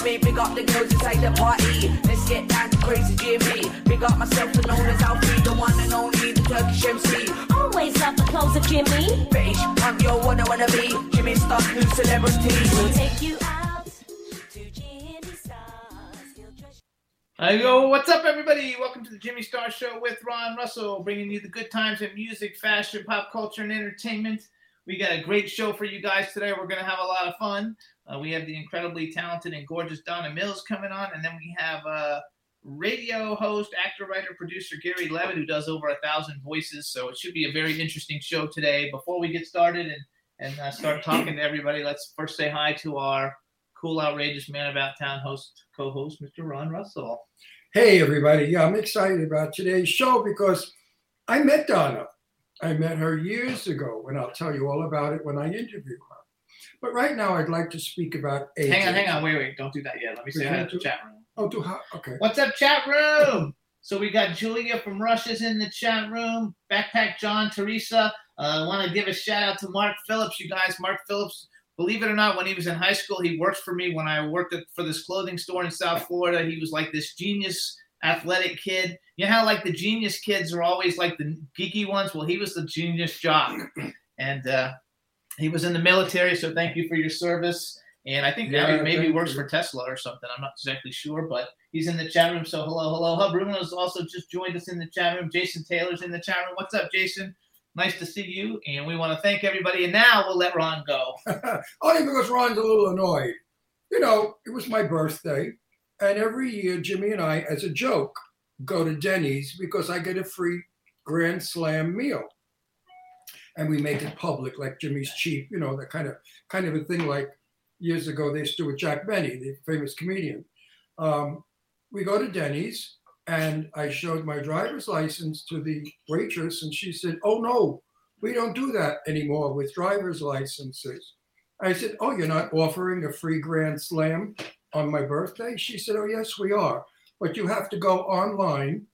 You can't me. Big up the girls inside the party. Let's get down to crazy Jimmy. Big up myself and known as Alfie, the one and only, the Turkish MC. Always love the clothes of Jimmy. British punk, yo, wanna wanna be Jimmy Star, new celebrity. We'll take you out to Jimmy Stars. He'll Hi, yo, what's up, everybody? Welcome to the Jimmy Star Show with Ron Russell, bringing you the good times in music, fashion, pop culture, and entertainment. We got a great show for you guys today. We're going to have a lot of fun. Uh, we have the incredibly talented and gorgeous Donna Mills coming on, and then we have uh, radio host, actor, writer, producer Gary Leavitt, who does over a thousand voices. So it should be a very interesting show today. Before we get started and and uh, start talking to everybody, let's first say hi to our cool, outrageous man about town host, co-host, Mr. Ron Russell. Hey, everybody. Yeah, I'm excited about today's show because I met Donna. I met her years ago, and I'll tell you all about it when I interview her. But right now, I'd like to speak about. Hang on, hang on, wait, wait, don't do that yet. Let me say hi to the chat room. Oh, do how? Okay. What's up, chat room? So we got Julia from Russia's in the chat room. Backpack John, Teresa. Uh, I want to give a shout out to Mark Phillips. You guys, Mark Phillips. Believe it or not, when he was in high school, he worked for me when I worked for this clothing store in South Florida. He was like this genius athletic kid. You know how like the genius kids are always like the geeky ones? Well, he was the genius jock, and uh, he was in the military. So thank you for your service. And I think now Yeah, he maybe works you. for Tesla or something. I'm not exactly sure, but he's in the chat room. So hello, hello. Hub Bruno's also just joined us in the chat room. Jason Taylor's in the chat room. What's up, Jason? Nice to see you. And we want to thank everybody. And now we'll let Ron go. Only because Ron's a little annoyed. You know, it was my birthday, and every year Jimmy and I, as a joke, go to Denny's because I get a free Grand Slam meal. And we make it public, like Jimmy's cheap, you know, that kind of kind of a thing like years ago they used to do with Jack Benny, the famous comedian. Um, we go to Denny's and I showed my driver's license to the waitress and she said, Oh no, we don't do that anymore with driver's licenses. I said, Oh, you're not offering a free Grand Slam on my birthday? She said, Oh, yes, we are. But you have to go online,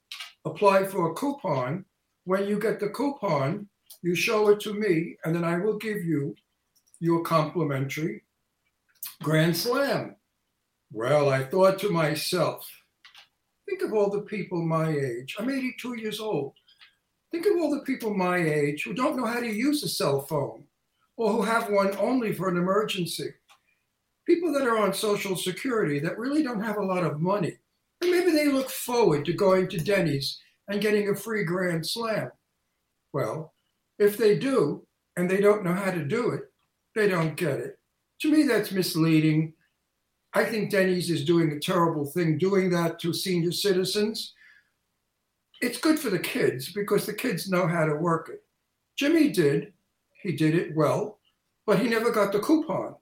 apply for a coupon. When you get the coupon, you show it to me, and then I will give you your complimentary Grand Slam. Well, I thought to myself, think of all the people my age. I'm 82 years old. Think of all the people my age who don't know how to use a cell phone or who have one only for an emergency. People that are on Social Security that really don't have a lot of money. And maybe they look forward to going to Denny's and getting a free Grand Slam. Well, if they do and they don't know how to do it, they don't get it. To me, that's misleading. I think Denny's is doing a terrible thing doing that to senior citizens. It's good for the kids because the kids know how to work it. Jimmy did. He did it well, but he never got the coupon.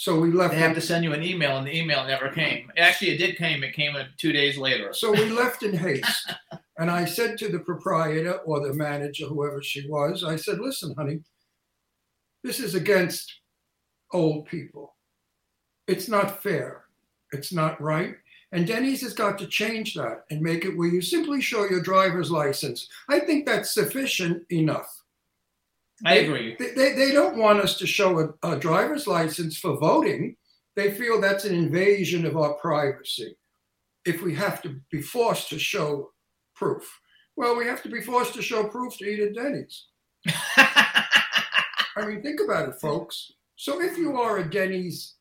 So we left. They have in- to send you an email, and the email never came. Actually, it did came. It came two days later. So we left in haste. And I said to the proprietor or the manager, whoever she was, I said, listen, honey, this is against old people. It's not fair. It's not right. And Denny's has got to change that and make it where you simply show your driver's license. I think that's sufficient enough. I They- agree. They, they, don't want us to show a, a driver's license for voting. They feel that's an invasion of our privacy. If we have to be forced to show proof, well, we have to be forced to show proof to eat at Denny's. I mean, think about it, folks. So if you are a Denny's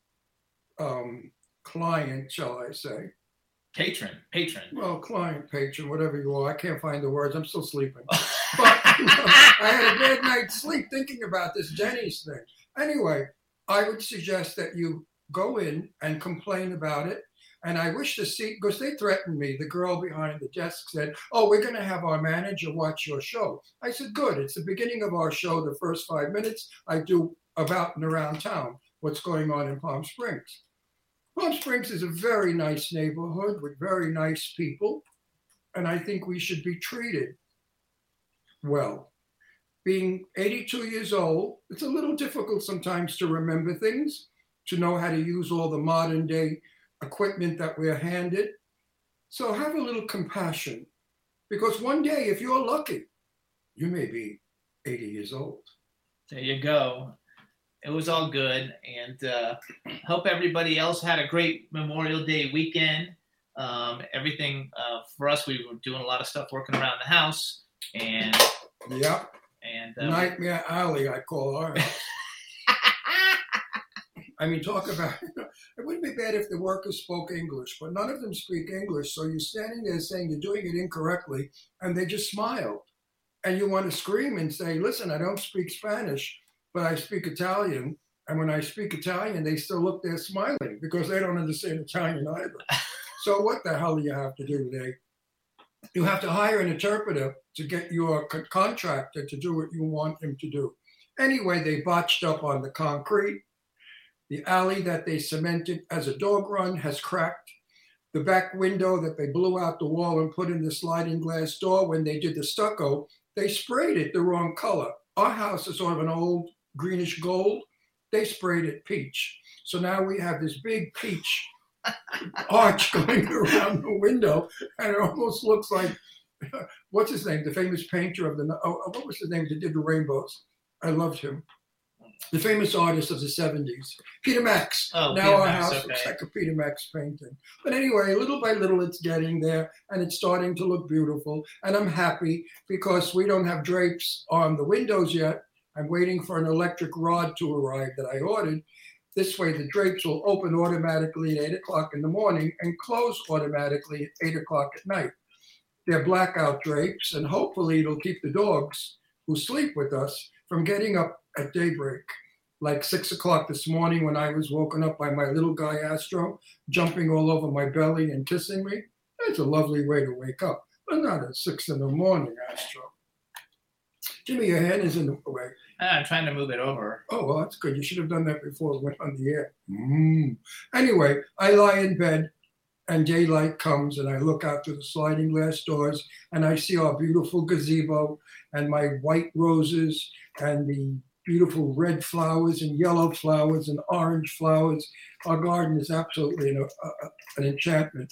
um, client, shall I say, patron, patron. well, client, patron, whatever you are, I can't find the words. I'm still sleeping. But I had a bad night's sleep thinking about this Denny's thing. Anyway, I would suggest that you go in and complain about it. And I wish to see, because they threatened me. The girl behind the desk said, Oh, we're going to have our manager watch your show. I said, Good. It's the beginning of our show. The first five minutes, I do about and around town what's going on in Palm Springs. Palm Springs is a very nice neighborhood with very nice people. And I think we should be treated well. Being 82 years old, it's a little difficult sometimes to remember things, to know how to use all the modern day equipment that we're handed. So have a little compassion because one day, if you're lucky, you may be 80 years old. There you go. It was all good, and uh, hope everybody else had a great Memorial Day weekend. Um, everything uh, for us, we were doing a lot of stuff working around the house, and Yep. and uh, Nightmare Alley, I call her. I mean, talk about it wouldn't be bad if the workers spoke English, but none of them speak English. So you're standing there saying you're doing it incorrectly, and they just smile. And you want to scream and say, Listen, I don't speak Spanish, but I speak Italian. And when I speak Italian, they still look there smiling because they don't understand Italian either. so what the hell do you have to do today? You have to hire an interpreter to get your co- contractor to do what you want him to do. Anyway, they botched up on the concrete. The alley that they cemented as a dog run has cracked. The back window that they blew out the wall and put in the sliding glass door when they did the stucco, they sprayed it the wrong color. Our house is sort of an old greenish gold. They sprayed it peach. So now we have this big peach arch going around the window, and it almost looks like what's his name? The famous painter of the oh, what was his name that did the rainbows? I loved him. The famous artist of the 70s, Peter Max. Oh, now Peter our Max, house looks like a Peter Max painting. But anyway, little by little, it's getting there and it's starting to look beautiful. And I'm happy because we don't have drapes on the windows yet. I'm waiting for an electric rod to arrive that I ordered. This way, the drapes will open automatically at 8 o'clock in the morning and close automatically at 8 o'clock at night. They're blackout drapes, and hopefully, it'll keep the dogs who sleep with us from getting up at daybreak. Like 6 o'clock this morning, when I was woken up by my little guy Astro jumping all over my belly and kissing me. That's a lovely way to wake up, but not at 6 in the morning, Astro. Jimmy, your hand is in the way. Ah, I'm trying to move it over. Oh, well, that's good. You should have done that before it went on the air. Mm. Anyway, I lie in bed and daylight comes and I look out through the sliding glass doors and I see our beautiful gazebo and my white roses and the beautiful red flowers and yellow flowers and orange flowers. Our garden is absolutely an, a, a- an enchantment.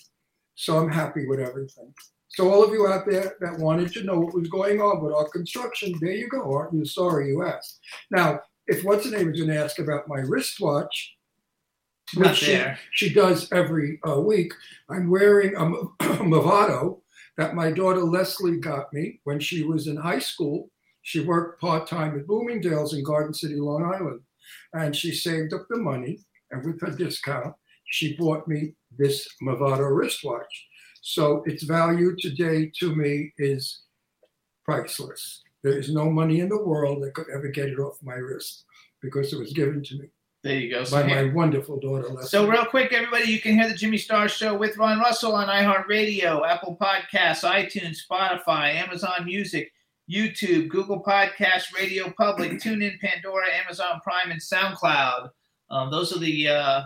So I'm happy with everything. So all of you out there that wanted to know what was going on with our construction, there you go. Aren't you sorry you asked? Now, if what's her name is going to ask about my wristwatch, which she, there. she does every uh, week, I'm wearing a Movado that my daughter Leslie got me when she was in high school. She worked part time at Bloomingdale's in Garden City, Long Island, and she saved up the money. And with her discount, she bought me this Movado wristwatch. So its value today to me is priceless. There is no money in the world that could ever get it off my wrist because it was given to me There you go. So, by my wonderful daughter Leslie. so real quick, everybody, you can hear the Jimmy Star Show with Ron Russell on iHeartRadio, Apple Podcasts, iTunes, Spotify, Amazon Music, YouTube, Google Podcasts, Radio Public, TuneIn, Pandora, Amazon Prime, and SoundCloud. Um, those are the uh,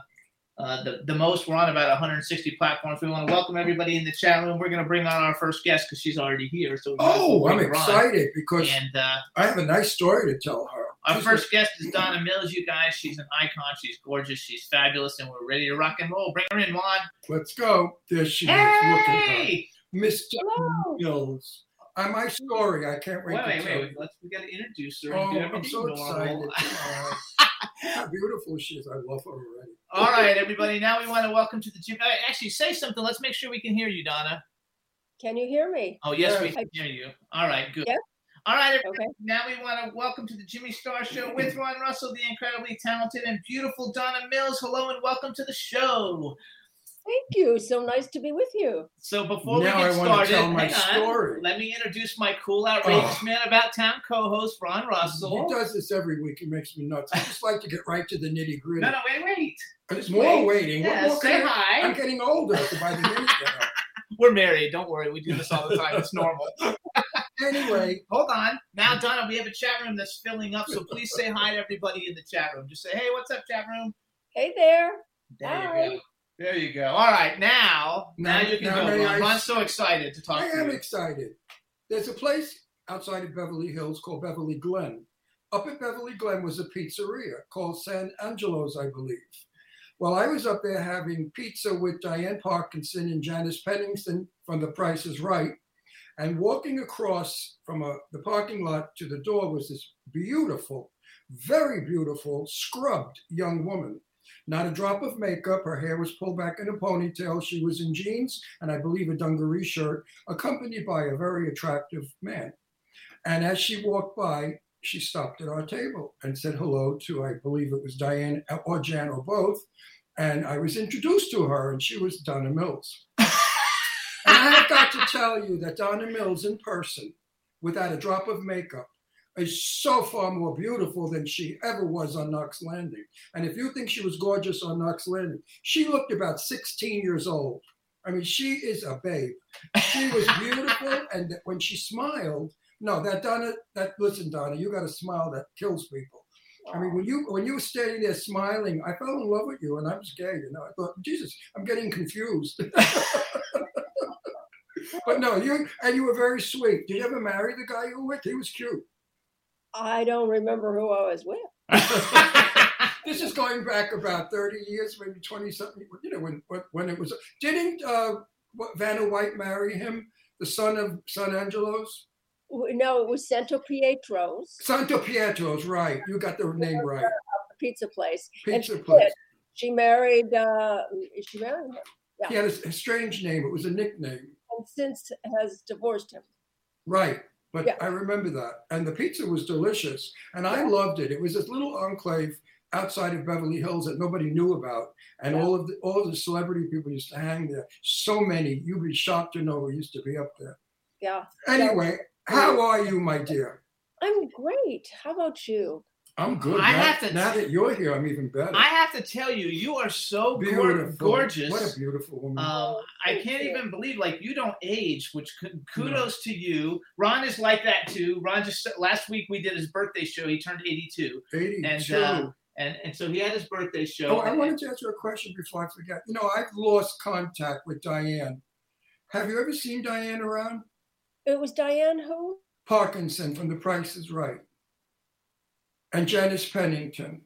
uh, the the most. We're on about 160 platforms. We want to welcome everybody in the chat room. We're going to bring on our first guest because she's already here. So we might as well Oh, I'm bring on. excited because And uh, I have a nice story to tell her. our She's first guest is Donna Mills. You guys, she's an icon. She's gorgeous. She's fabulous, and we're ready to rock and roll. Bring her in, Juan. Let's go. There she is. Look at her. Hey! Miss Hello. Mills. Uh, my story. I can't wait Wait, to wait, tell wait. you. Let's we got to introduce her. Oh, and do I'm so normal. excited. How beautiful she is. I love her already. All right, everybody. Now we want to welcome to the gym. uh, Actually, say something. Let's make sure we can hear you, Donna. Can you hear me? Oh, yes, we can hear you. All right, good. Yes. All right, everybody. Okay. Now we want to welcome to the Jimmy Star Show with Ron Russell, the incredibly talented and beautiful Donna Mills. Hello and welcome to the show. Thank you. So nice to be with you. So before Now we I get wanna started, tell my hang on. story. Let me introduce my cool, outrageous Oh. man about town co-host Ron Russell. He does this every week. He makes me nuts. I just like to get right to the nitty gritty. No, no, wait, wait. There's more wait. waiting. What Yeah, more say can I- hi. I'm getting older by the minute now. We're married. Don't worry. We do this all the time. It's normal. Anyway, Hold on. Now, Donna, we have a chat room that's filling up, so please say hi to everybody in the chat room. Just say, hey, what's up, chat room? Hey there. There Hi. you go. There you go. All right, now, now, Now- you can now go. Ron. I'm so excited to talk I to am you. excited. There's a place outside of Beverly Hills called Beverly Glen. Up at Beverly Glen was a pizzeria called San Angelo's, I believe. Well, I was up there having pizza with Diane Parkinson and Janice Pennington from The Price is Right. And walking across from a, the parking lot to the door was this beautiful, very beautiful, scrubbed young woman. Not a drop of makeup. Her hair was pulled back in a ponytail. She was in jeans and I believe a dungaree shirt, accompanied by a very attractive man. And as she walked by, she stopped at our table and said hello to, I believe it was Diane or Jan or both. And I was introduced to her, and she was Donna Mills. and I have got to tell you that Donna Mills in person, without a drop of makeup, is so far more beautiful than she ever was on Knots Landing. And if you think she was gorgeous on Knots Landing, she looked about 16 years old. I mean, she is a babe. She was beautiful, and when she smiled, no, that Donna, that listen, Donna, you got a smile that kills people. I mean, when you when you were standing there smiling, I fell in love with you, and I was gay. You know, I thought, Jesus, I'm getting confused. but no, you and you were very sweet. Did you ever marry the guy you were with? He was cute. I don't remember who I was with. this is going back about 30 years, maybe 20 something. You know, when when, when it was. Didn't uh, what, Vanna White marry him, the son of San Angelo's? No, it was Santo Pietro's, Santo Pietro's, right. You got the name right. pizza place. Pizza she place. did. She married. Uh, she married him, He had a, a strange name. It was a nickname. and since has divorced him. Right. But Yeah. I remember that. And the pizza was delicious. And I loved it. It was this little enclave outside of Beverly Hills that nobody knew about. And Yeah. all of the all of the celebrity people used to hang there. So many. You'd be shocked to know who used to be up there. Yeah, Anyway, how are you, my dear? I'm great. How about you? I'm good. I now, have to- now that you're here, I'm even better. I have to tell you, you are so beautiful. gorgeous. What a beautiful woman. Um, I can't you. even believe like you don't age, which ku- kudos to you. Ron is like that too. Ron just last week we did his birthday show. He turned 82, 82. and uh, and and so he had his birthday show. Oh, I wanted to ask you a question before I forget. You know, I've lost contact with Diane. Have you ever seen Diane around? It was Diane who? Parkinson from The Price is Right. And Janice Pennington.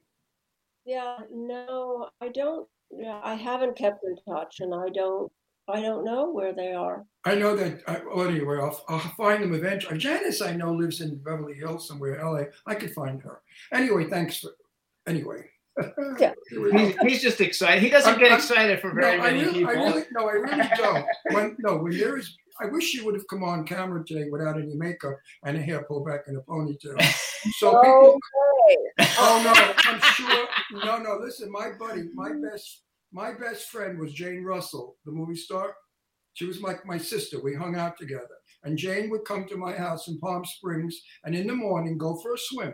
Yeah, no, I don't. Yeah, I haven't kept in touch, and I don't. I don't know where they are. I know that, I, well, anyway, I'll, I'll find them eventually. Uh, Janice, I know, lives in Beverly Hills somewhere, LA. I could find her. Anyway, thanks for, anyway. Yeah. Here we go. He's, he's just excited. He doesn't I'm- get I'm- excited for No, very I many really, people. I really, no, I really don't. When, no, when there is, I wish she would have come on camera today without any makeup and a hair pulled back in a ponytail. So people, Okay. oh no, I'm sure. No, no, listen, my buddy, my best, my best friend was Jane Russell, the movie star. She was like my sister. We hung out together, and Jane would come to my house in Palm Springs, and in the morning go for a swim,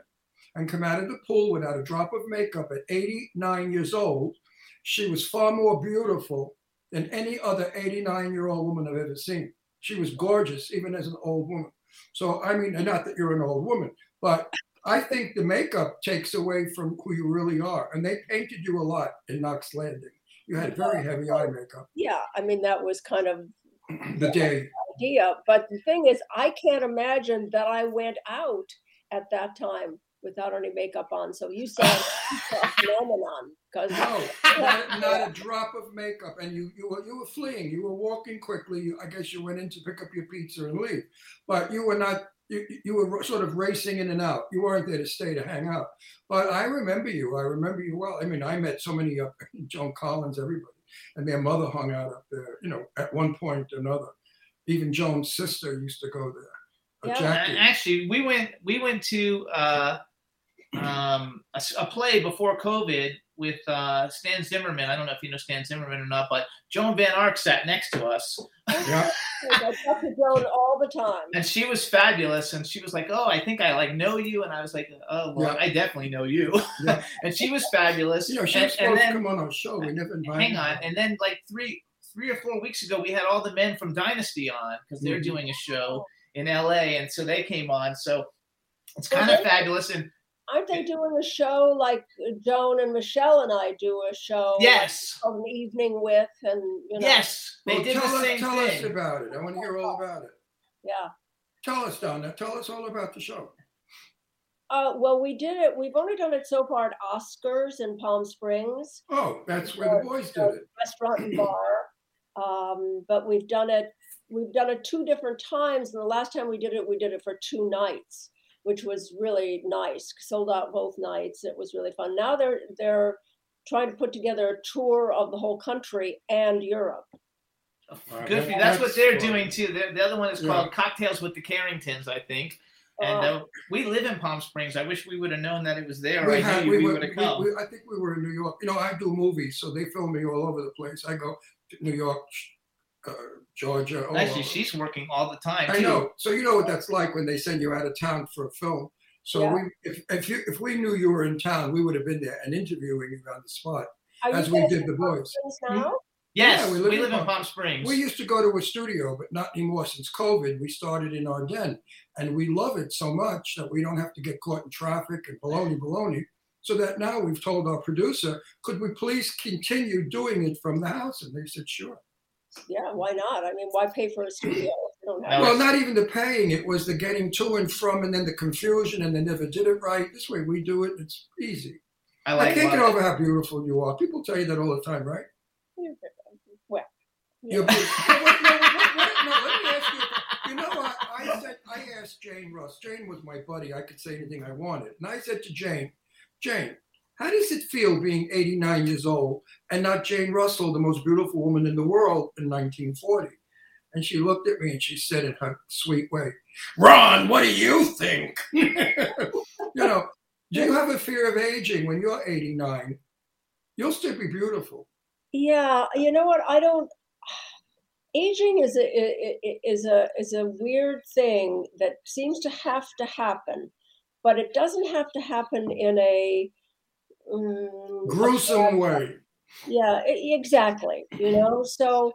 and come out of the pool without a drop of makeup. At 89 years old, she was far more beautiful than any other 89 year old woman I've ever seen. She was gorgeous, even as an old woman. So, I mean, not that you're an old woman, but I think the makeup takes away from who you really are. And they painted you a lot in Knots Landing. You had very heavy eye makeup Yeah, I mean that was kind of the day. idea. But the thing is, I can't imagine that I went out at that time without any makeup on. So you saw a phenomenon because No, not, not a drop of makeup. And you, you were you were fleeing. You were walking quickly. You, I guess you went in to pick up your pizza and leave. But you were not. You, you were sort of racing in and out. You weren't there to stay to hang out. But I remember you. I remember you well. I mean, I met so many uh, Joan Collins, everybody, and their mother hung out up there. You know, at one point or another. Even Joan's sister used to go there. Yeah. Uh, Jackie. Actually, we went we went to uh, um, a, s- a play before COVID with uh, Stan Zimmerman. I don't know if you know Stan Zimmerman or not, but Joan Van Ark sat next to us, Yeah. I talk to Joan all the time. and she was fabulous. And she was like, "Oh, I think I like know you," and I was like, "Oh, well, Yeah. I definitely know you." Yeah. and she was fabulous. You know, she and, was and supposed to then come on our show. We never invited hang on, her. and then like three three or four weeks ago, we had all the men from Dynasty on because they're Mhm. doing a show in LA, and so they came on. So it's Well, kind of fabulous. And Aren't they doing a show like Joan and Michelle and I do a show? yes, of an evening with, and you know, yes, they Well, did tell the us, same tell us about it. I want to hear all about it. yeah. Tell us, Donna. Tell us all about the show. Uh, well, we did it. We've only done it so far at Oscars in Palm Springs. Oh, that's where the boys did it. restaurant and bar. Um, but we've done it. We've done it two different times, and the last time we did it, we did it for two nights, which was really nice. Sold out both nights. It was really fun. Now they're they're trying to put together a tour of the whole country and Europe. Good for you. That's, what they're fun. doing too. The, the other one is Yeah. called Cocktails with the Carringtons, I think. And Uh, uh, we live in Palm Springs. I wish we would have known that it was there. We I had, knew we we, were, would have we- come. we- I think we were in New York. You know, I do movies, so they film me all over the place. I go to New York, uh, Georgia. all Actually, over. she's working all the time. I too. know. So you know what that's like when they send you out of town for a film. So Yeah. we, if if you if we knew you were in town, we would have been there and interviewing you on the spot, are as we did the boys. Now? Yes, Yeah, we we live, live in in Palm- Palm Springs. We used to go to a studio, but not anymore since COVID. We started in our den, and we love it so much that we don't have to get caught in traffic and baloney, baloney. So that now we've told our producer, could we please continue doing it from the house? And they said, sure. Yeah, why not? I mean, why pay for a studio? don't Well, not even the paying; it was the getting to and from, and then the confusion, and they never did it right. This way, we do it; it's easy. I I like can't get over how beautiful you are. People tell you that all the time, right? Well, You're beautiful. no, wait, wait, wait, no, let me ask you. You know what? I said I asked Jane Russ. Jane was my buddy. I could say anything I wanted, and I said to Jane, Jane, how does it feel being 89 years old and not Jane Russell, the most beautiful woman in the world in 1940? And she looked at me and she said in her sweet way, Ron, what do you think? you know, do you have a fear of aging when you're 89? You'll still be beautiful. Yeah, you know what? I don't. Aging is a is a is a weird thing that seems to have to happen, but it doesn't have to happen in a mm, Gruesome way. Yeah, exactly. You know, so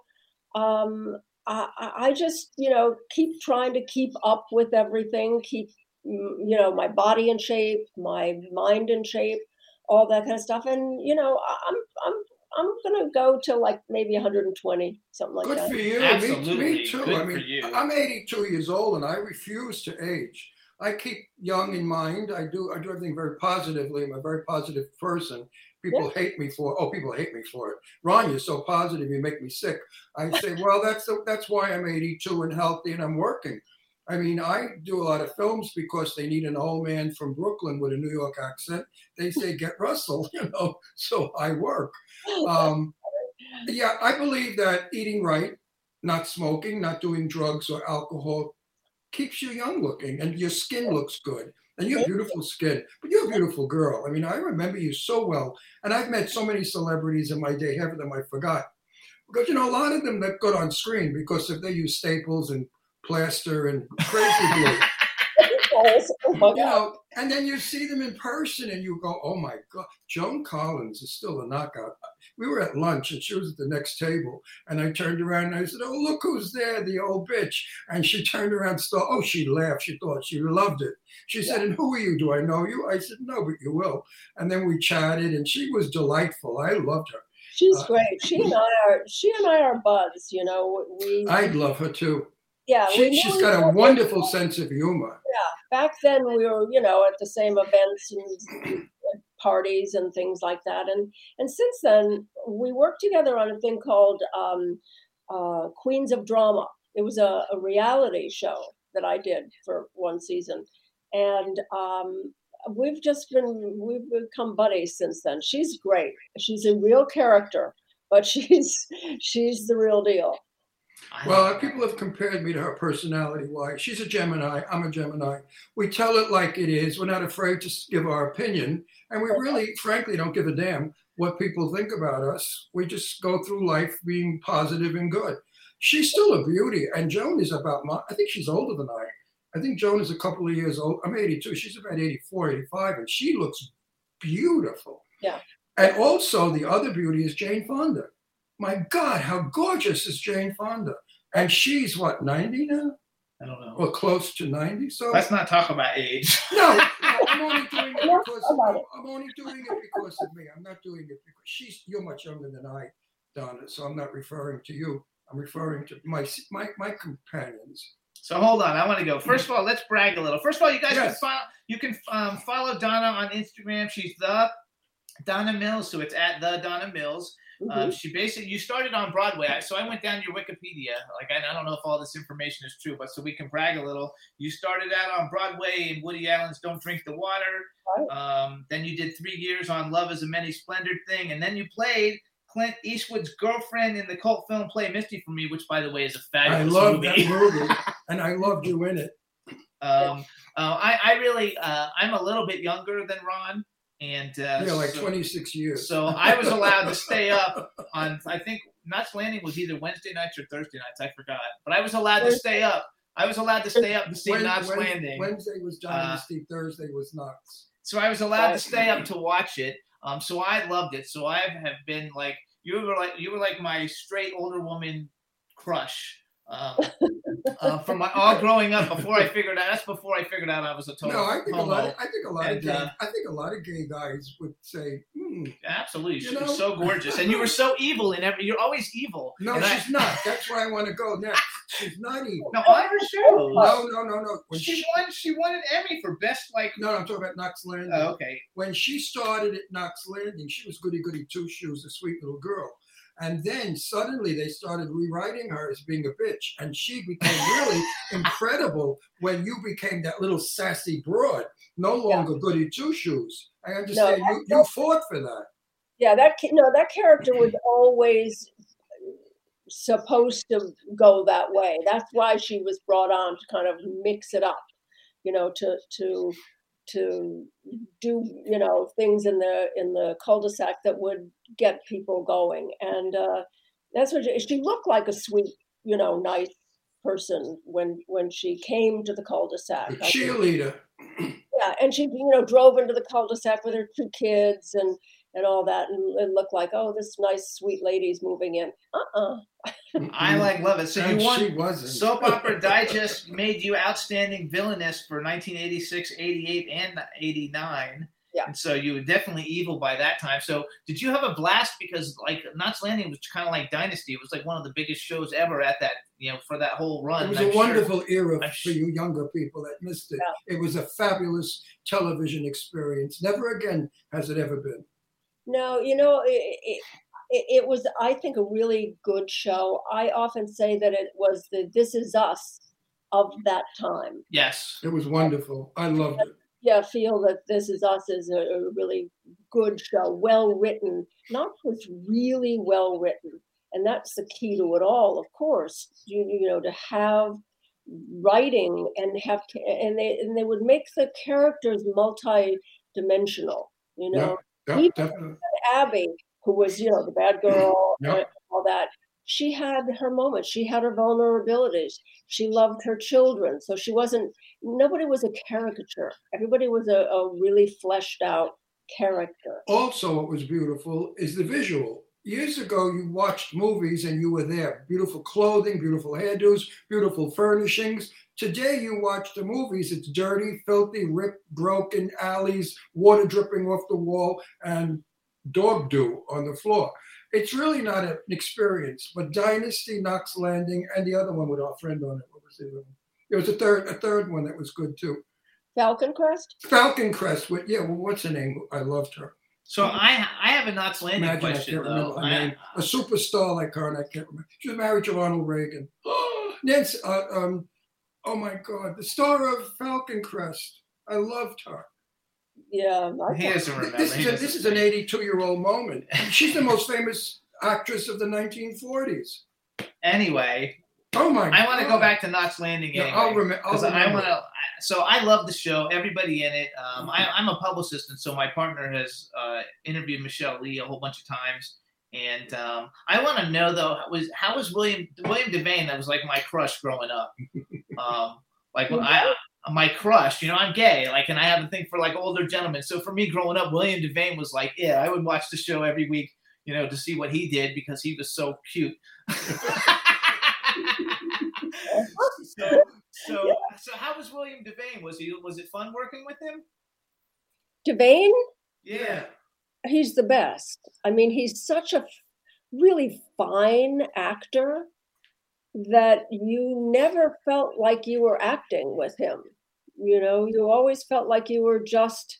um, I, I I just you know keep trying to keep up with everything, keep you know my body in shape, my mind in shape, all that kind of stuff, and you know I- I'm I'm I'm gonna go to like maybe 120, something like Good that. Good for you. Me, Absolutely. me too. Good I for mean, you. I'm 82 years old and I refuse to age. I keep young in mind. I do. I do everything very positively. I'm a very positive person. People hate me for. Oh, people hate me for it. Ron, you're so positive. You make me sick. I say, well, that's the, that's why I'm 82 and healthy and I'm working. I mean, I do a lot of films because they need an old man from Brooklyn with a New York accent. They say, get Russell, you know. So I work. Um, yeah, I believe that eating right, not smoking, not doing drugs or alcohol, keeps you young looking and your skin looks good. And you have beautiful skin, but you're a beautiful girl. I mean, I remember you so well. And I've met so many celebrities in my day, half of them I forgot. Because, you know, a lot of them that got on screen because if they use staples and plaster and crazy glue. assholes. Oh you know, and then you see them in person and you go, oh my God, Joan Collins is still a knockout. We were at lunch and she was at the next table. And I turned around and I said, oh, look who's there, the old bitch. And she turned around and thought, oh, she laughed. She thought she loved it. She said, and who are you? Do I know you? I said, no, but you will. And then we chatted and she was delightful. I loved her. She's Uh, great. She and I are she and I are buds. You know, we I'd love her too. Yeah. she, has got a wonderful sense of humor. Yeah, back then we were you know at the same events and parties and things like that. And and since then we worked together on a thing called um, uh, queens of drama. It was a, a reality show that i did for one season. And um, we've just been we've become buddies since then. She's great. She's a real character but she's she's the real deal Well, people have compared me to her personality Why? She's a Gemini. I'm a Gemini. We tell it like it is. We're not afraid to give our opinion. And we really, frankly, don't give a damn what people think about us. We just go through life being positive and good. She's still a beauty. And Joan is about my, I think she's older than I. I think Joan is a couple of years old. I'm 82. She's about 84, 85. And she looks beautiful. Yeah. And also, the other beauty is Jane Fonda. My God, how gorgeous is Jane Fonda? And she's what, 90 now? I don't know. Or close to 90? So, Let's not talk about age. no, no, I'm only doing it because about it. I'm only doing it because of me. I'm not doing it because she's, you're much younger than I, Donna. So I'm not referring to you. I'm referring to my, my, my companions. So hold on, I want to go. First of all, let's brag a little. First of all, you guys Yes. can follow. You can um, follow Donna on Instagram. She's the Donna Mills, so it's at the Donna Mills. Um, she basically you started on Broadway, so I went down your Wikipedia. Like I, I don't know if all this information is true, but so we can brag a little. You started out on Broadway in Woody Allen's "Don't Drink the Water." Um, then you did three years on "Love Is a Many Splendored Thing," and then you played Clint Eastwood's girlfriend in the cult film "Play Misty for Me," which, by the way, is a fabulous love movie. that movie, and I loved you in it. Um, uh, I, I really, uh, I'm a little bit younger than Ron, and uh, Yeah, like so, 26 years. so I was allowed to stay up on. I think Knots Landing was either Wednesday nights or Thursday nights. I forgot, but I was allowed to stay up. I was allowed to stay up to see Knots Landing. Wednesday was Uh, Dynasty, Thursday was Knots. So I was allowed to stay up to watch it. Um, so I loved it. So I have been like you were like you were like my straight older woman crush. Um, uh, from my all growing up before I figured out that's before I figured out I was a total No, I think a homo. lot. Of, I think a lot And, of gay. uh, I think a lot of gay guys would say, hmm, Absolutely, You she was so gorgeous, and you were so evil in every. You're always evil. "No, And I- she's not." That's where I want to go next. She's not evil. No, on her shows. No, no, no, no. When she she, won. She won an Emmy for best like. no, I'm talking about Knots Landing. Oh, okay. When she started at Knots Landing, she was goody goody two shoes, a sweet little girl. And then suddenly they started rewriting her as being a bitch, and she became really incredible when you became that little sassy broad, no longer goody two shoes. I understand you, you fought for that. yeah that no that character was always supposed to go that way that's why she was brought on to kind of mix it up you know to to to do you know things in the in the cul-de-sac that would get people going and uh that's what she, she looked like a sweet you know nice person when when she came to the cul-de-sac A cheerleader. yeah, and she you know drove into the cul-de-sac with her two kids and and all that, and it looked like oh, this nice sweet lady's moving in. Uh-uh. I like love it. So And you won. she wasn't. Soap Opera Digest made you outstanding villainess for 1986, 88, and 89. Yeah. And so you were definitely evil by that time. So did you have a blast? Because like Knots Landing was kind of like Dynasty. It was like one of the biggest shows ever at that, you know, for that whole run. It was And a I'm sure- wonderful era I'm for sure- you younger people that missed it. It was a fabulous television experience. Never again has it ever been. No, you know, it, it, it it was I think a really good show. I often say that it was the This Is Us of that time. Yes. It was wonderful. I loved it. Yeah, feel that This Is Us is a, a really good show, well written. Not just really well written, and that's the key to it all. Of course, you you know to have writing and have and they and they would make the characters multi-dimensional. You know, Yeah, Even definitely. Abby, who was you know the bad girl Yeah. and all that, she had her moments. She had her vulnerabilities. She loved her children. So she wasn't, nobody was a caricature. Everybody was a, a really fleshed out character. Also, what was beautiful is the visual. Years ago, you watched movies and you were there. Beautiful clothing, beautiful hairdos, beautiful furnishings. Today, you watch the movies, it's dirty, filthy, ripped, broken alleys, water dripping off the wall, and dog dew on the floor. It's really not an experience. But Dynasty, Knots Landing, and the other one with our friend on it. What was the other one? There was a third, a third one that was good too. Falcon Crest? Falcon Crest. With yeah, well, what's her name? I loved her. So I I have a Knots Landing Imagine I question can't though. remember her I- name. A superstar like her, and I can't remember. She was married to Ronald Reagan. Nancy, uh, um, oh my God, the star of Falcon Crest. I loved her. Yeah. I he doesn't remember. This is, a, this is an 82 year old moment. She's the most famous actress of the 1940s. Anyway, Oh my I want to go back to Knots Landing Yeah, anyway. I'll remember. I'll because I want to. So I love the show. Everybody in it. Um, I, I'm a publicist, and so my partner has uh, interviewed Michelle Lee a whole bunch of times. And um, I want to know though, was how was William William Devane? That was like my crush growing up. Um, like when I my crush, you know, I'm gay, like, and I have a thing for like older gentlemen. So for me growing up, William Devane was like, yeah, I would watch the show every week, you know, to see what he did because he was so cute. so, so, so how was William Devane? Was he was it fun working with him? Devane, Yeah. he's the best. I mean, he's such a really fine actor that you never felt like you were acting with him. You know, you always felt like you were just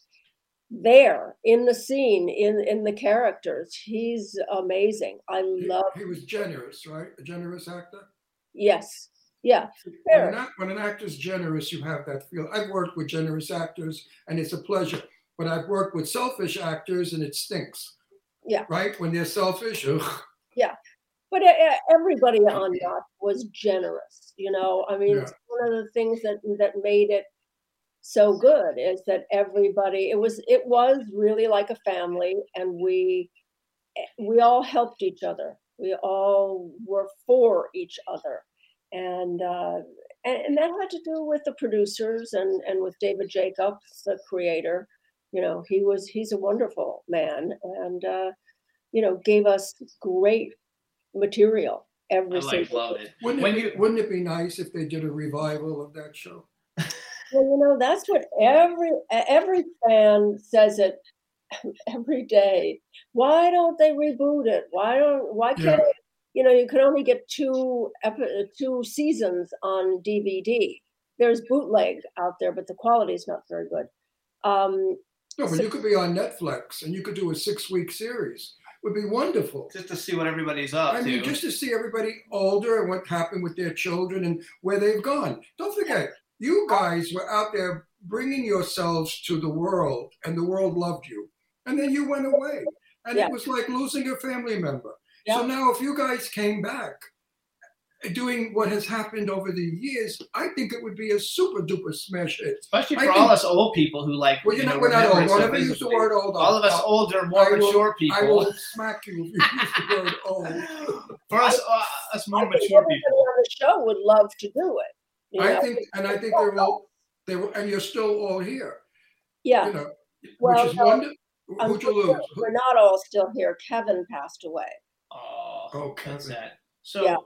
there in the scene, in in the characters. He's amazing. I He- love. He was generous, right? A generous actor. Yes, yeah, When an, when an actor's generous, you have that feel. I've worked with generous actors, and it's a pleasure. But I've worked with selfish actors, and it stinks. Yeah. Right? When they're selfish, ugh. Yeah. but everybody on that was generous you know i mean Yeah. it's one of the things that that made it so good is that everybody it was it was really like a family and we eh, we all helped each other we all were for each other and uh and, and that had to do with the producers and and with david jacobs the creator you know he was he's a wonderful man and uh you know gave us great material every I like single love it. wouldn't, When it you be, wouldn't it be nice if they did a revival of that show? Well, you know, that's what every every fan says it every day. Why don't they reboot it? Why don't why can't Yeah. it, you know you can only get two epi- two seasons on DVD. There's bootleg out there, but the quality is not very good. Um, No, but So- you could be on Netflix and you could do a six week series. It Would be wonderful. Just to see what everybody's up I to. mean, just to see everybody older and what happened with their children and where they've gone. Don't forget, you guys were out there bringing yourselves to the world, and the world loved you. And then you went away, and Yeah. it was like losing a family member. Yeah. So now, if you guys came back, doing what has happened over the years, I think it would be a super duper smash hit. Especially I for think- all us old people who like. Well, you you're know, we're not old. it so use the word old. All of us I'll- older, more I will- mature people. I will smack you if you use the word old. For us, uh, us more I mature everybody people. on the show would love to do it. you I know? think, and I think they're all, they were, and you're still all here. yeah. You know, Well, which is no, wonderful. Who'd you lose? We're not all still here. Kevin passed away. Oh, Oh, that's Kevin. that. So, Yeah.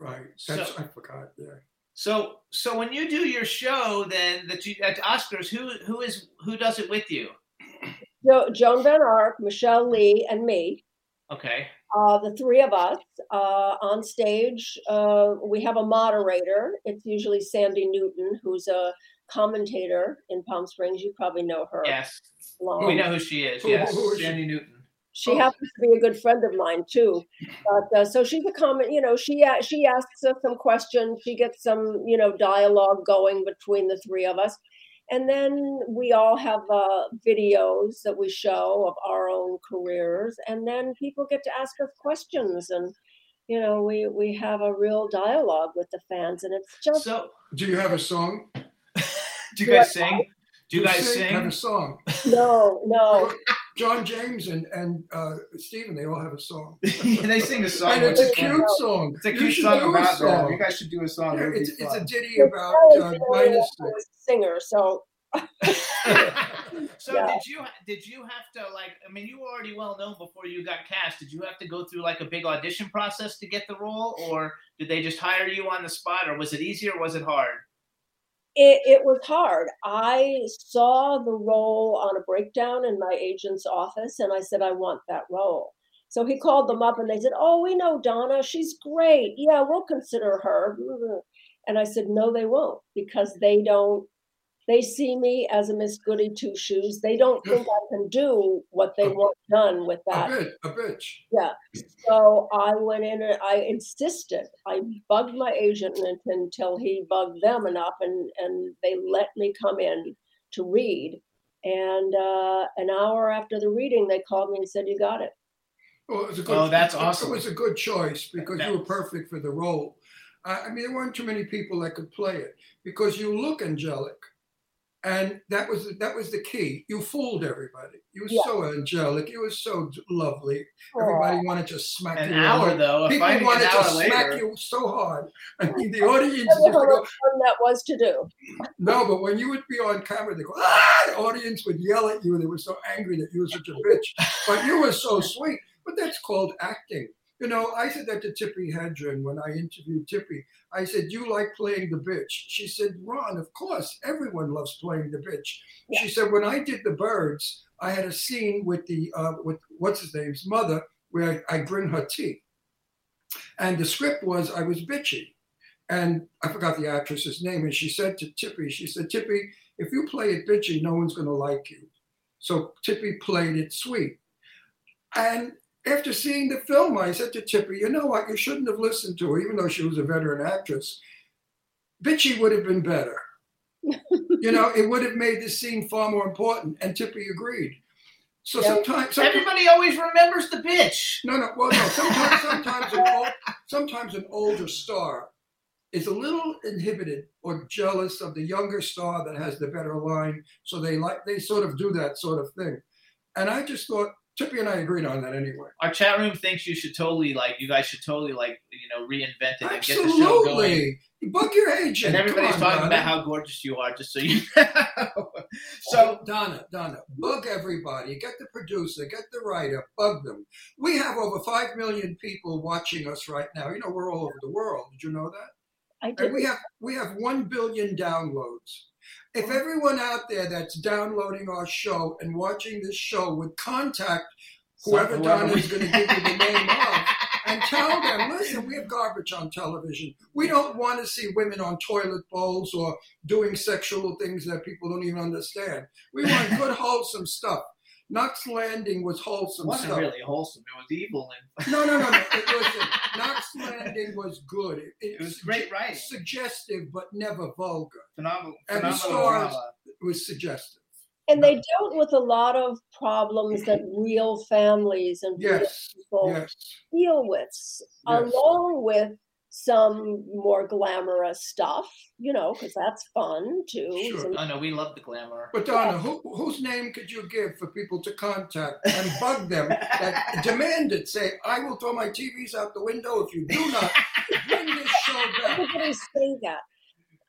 Right. That's So- I forgot. Yeah. so, so when you do your show, then that you at Oscars, who who is who does it with you? Jo- Joan Van Ark, Michelle Lee, and me. Okay. uh, the three of us uh, on stage. Uh, we have a moderator. It's usually Sandy Newton, who's a commentator in Palm Springs. You probably know her. Yes, Long. we know who she is. Who- Yes, who is she? Sandy Newton. She Oh. happens to be a good friend of mine too. But uh, so she's a comment. You know, she a- she asks us some questions. She gets some you know dialogue going between the three of us. And then we all have uh, videos that we show of our own careers, and then people get to ask us questions, and you know we we have a real dialogue with the fans, and it's just So, Do you have a song? do you guys sing? Do you guys Have a song. no, no. John James and and uh, Stephen, they all have a song, they sing a song. and it's a which is cute song. It's a You cute should song do a about that. song. You guys should do a song. Yeah, it's, it's a fun. ditty Well, about Charlie's uh, the only minus one who was a singer, so so Yeah. did you did you have to like I mean you were already well known before you got cast. Did you have to go through like a big audition process to get the role, or did they just hire you on the spot, or was it easy or was it hard? It, it was hard. I saw the role on a breakdown in my agent's office, and I said, I want that role. So he called them up, and they said, Oh, we know Donna. She's great. Yeah, we'll consider her. And I said, No, they won't, because they don't. They see me as a Miss Goody Two Shoes. They don't think I can do what they want done with a that. a bitch. Yeah. So I went in and I insisted. I bugged my agent until he bugged them enough, and and they let me come in to read. And uh, an hour after the reading, they called me and said, "You got it." Well, it was a good. Oh, that's it- awesome. It was a good choice because you were perfect for the role. I I mean, there weren't too many people that could play it because you look angelic, and that was that was the key. You fooled everybody. You were Yeah. so angelic. You were so d- lovely. Everybody wanted to smack An you. hour around. though, People finding an wanted to hour smack later. you so hard. I mean, the audience I used don't to know go, fun that was to do. no, but when you would be on camera, they go, ah, the audience would yell at you. They were so angry that you were such a bitch. But you were so sweet. But that's called acting. You know, I said that to Tippi Hedren when I interviewed Tippi. I said, You like playing the bitch? She said, Ron, of course, everyone loves playing the bitch. She said, When I did the birds, I had a scene with the uh, with what's his name's mother where I, I bring her tea. And the script was I was bitchy. And I forgot the actress's name. And she said to Tippi, she said, Tippi, if you play it bitchy, no one's going to like you. So Tippi played it sweet. And after seeing the film, I said to Tippi, you know what? You shouldn't have listened to her, even though she was a veteran actress. Bitchy would have been better. you know, it would have made the scene far more important. And Tippi agreed. So Yeah. sometimes, sometimes Everybody always remembers the bitch. no, no. Well, no. Sometimes, sometimes, an old, sometimes an older star is a little inhibited or jealous of the younger star that has the better line. So they like they sort of do that sort of thing. And I just thought Tippi and I agreed on that anyway. Our chat room thinks you should totally like you guys should totally like you know reinvent it and get the show going. Absolutely. Bug your agent. And everybody's on, talking Donna. about how gorgeous you are, just so you know. so oh, Donna, Donna, bug everybody. Get the producer, get the writer, bug them. We have over five million people watching us right now. You know, we're all over the world. Did you know that? I And did. we have we have one billion downloads. If everyone out there that's downloading our show and watching this show would contact whoever Donna is going to give you the name of and tell them, listen, we have garbage on television. We don't want to see women on toilet bowls or doing sexual things that people don't even understand. We want good, wholesome stuff. Knots Landing was it wholesome wasn't stuff. really wholesome. It was evil and No, no, no, no. It, listen, Knots Landing was good. It, it was great writing. Suggestive, but never vulgar. Phenomenal, And the phenomenal stars- drama. It was suggestive. and they dealt with a lot of problems that real families and real Yes, people yes. deal with, along with some more glamorous stuff, you know, because that's fun too. Sure. Some- no, we love the glamour. But Donna, who, whose name could you give for people to contact and bug them? That demand it. Say, I will throw my TVs out the window if you do not bring this show back. Everybody say that.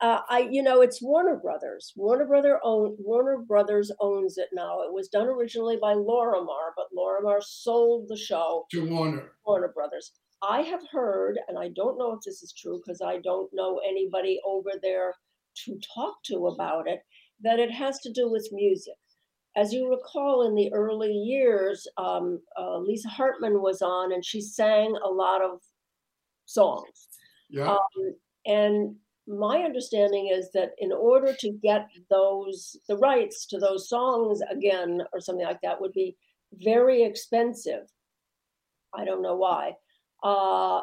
Uh, I, you know, it's Warner Brothers. Warner Brother own Warner Brothers owns it now. It was done originally by Lorimar, but Lorimar sold the show To Warner. Warner Brothers. I have heard, and I don't know if this is true because I don't know anybody over there to talk to about it, that it has to do with music. As you recall, in the early years, um, uh, Lisa Hartman was on and she sang a lot of songs. Yeah. Um, and my understanding is that in order to get those the rights to those songs again or something like that would be very expensive. I don't know why. Uh,